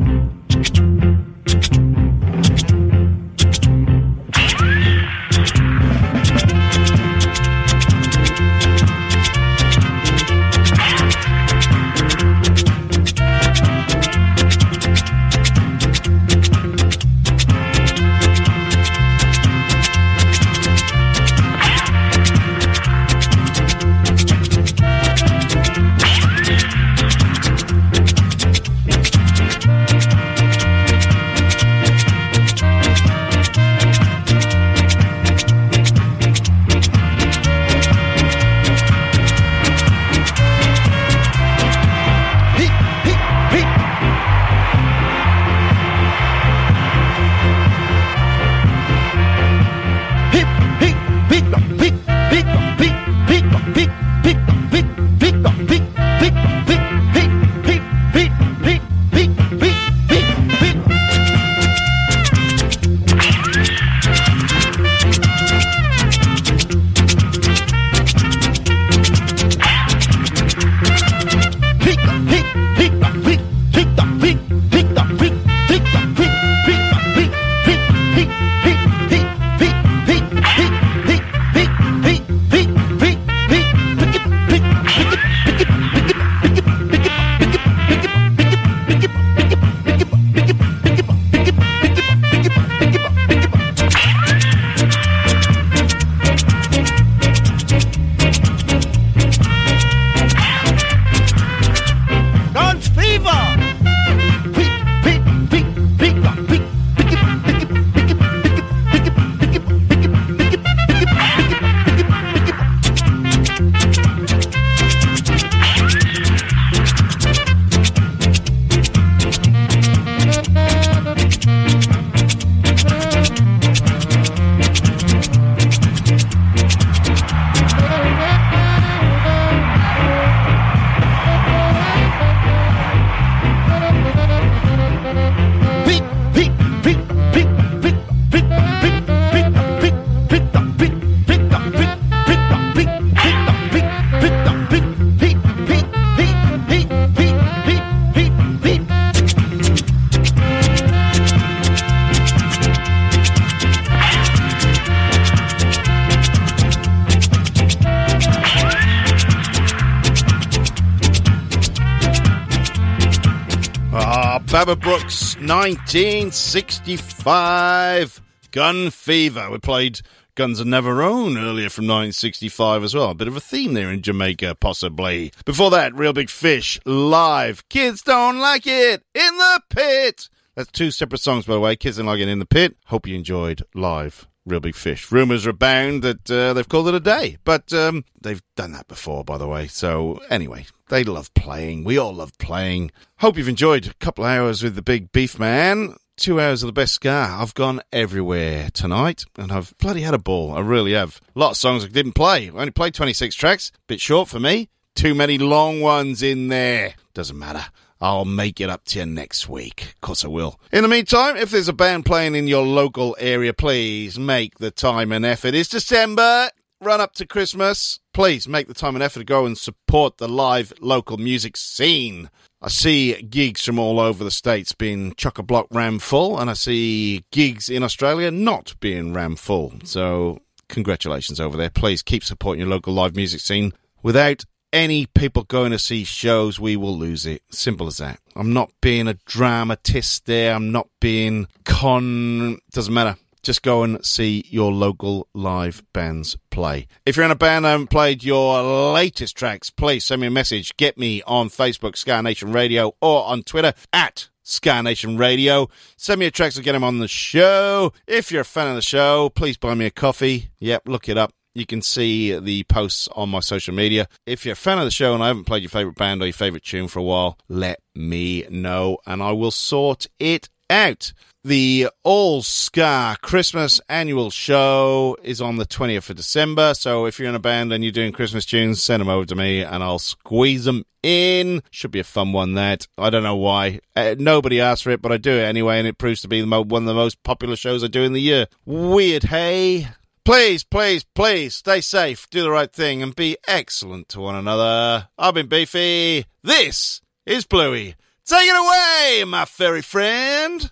1965. Gun Fever. We played Guns of Navarone earlier from 1965 as well. A bit of a theme there in Jamaica, possibly. Before that, Reel Big Fish, live. Kids don't like it in the pit. That's two separate songs, by the way. Kids don't like it in the pit. Hope you enjoyed live. Reel Big Fish. Rumours abound that uh, they've called it a day, but um, they've done that before, by the way. So, anyway, they love playing. We all love playing. Hope you've enjoyed a couple of hours with the Big Beef Man. Two hours of the best ska. I've gone everywhere tonight, and I've bloody had a ball. I really have. A lot of songs I didn't play. I only played 26 tracks. Bit short for me. Too many long ones in there. Doesn't matter. I'll make it up to you next week. Of course I will. In the meantime, if there's a band playing in your local area, please make the time and effort. It's December. Run up to Christmas. Please make the time and effort to go and support the live local music scene. I see gigs from all over the states being chock a block ram full, and I see gigs in Australia not being ram full. So, congratulations over there. Please keep supporting your local live music scene. Without any people going to see shows, we will lose it. Simple as that. I'm not being a dramatist there. I'm not being con. Doesn't matter. Just go and see your local live bands play. If you're in a band and played your latest tracks, please send me a message. Get me on Facebook, Ska Nation Radio, or on Twitter at Ska Nation Radio. Send me a text or get them on the show. If you're a fan of the show, please buy me a coffee. Yep, look it up. You can see the posts on my social media. If you're a fan of the show and I haven't played your favourite band or your favourite tune for a while, let me know and I will sort it out. The All Ska Christmas annual show is on the 20th of December. So if you're in a band and you're doing Christmas tunes, send them over to me and I'll squeeze them in. Should be a fun one, that. I don't know why. Uh, nobody asked for it, but I do it anyway, and it proves to be mo- one of the most popular shows I do in the year. Weird, hey? Please, please, please stay safe, do the right thing, and be excellent to one another. I've been Beefy. This is Bluey. Take it away, my fairy friend.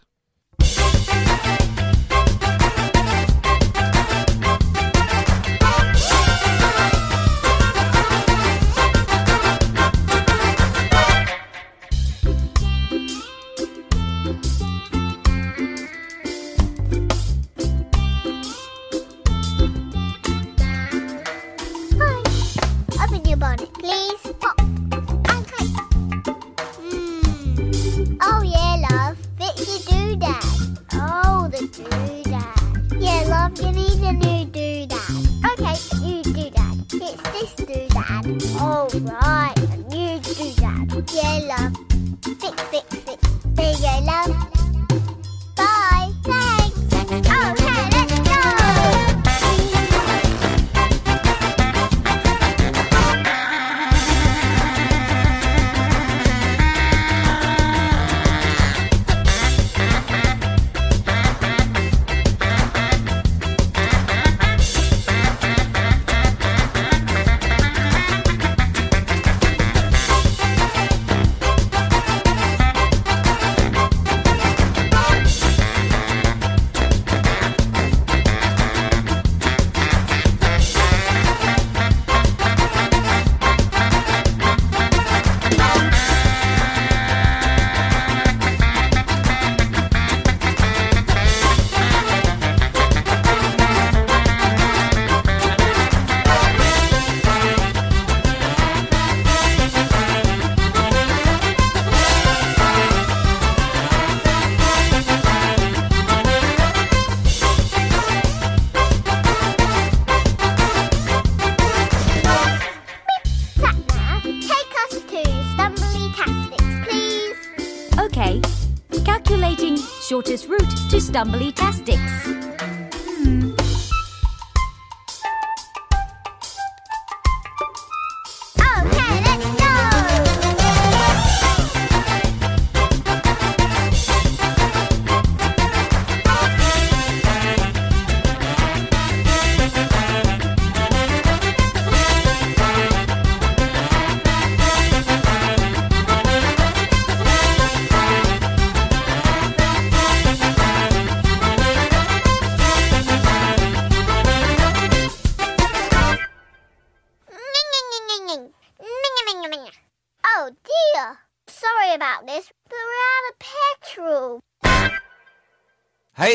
Thank you. The doodad. Yeah, love, you need a new doodad.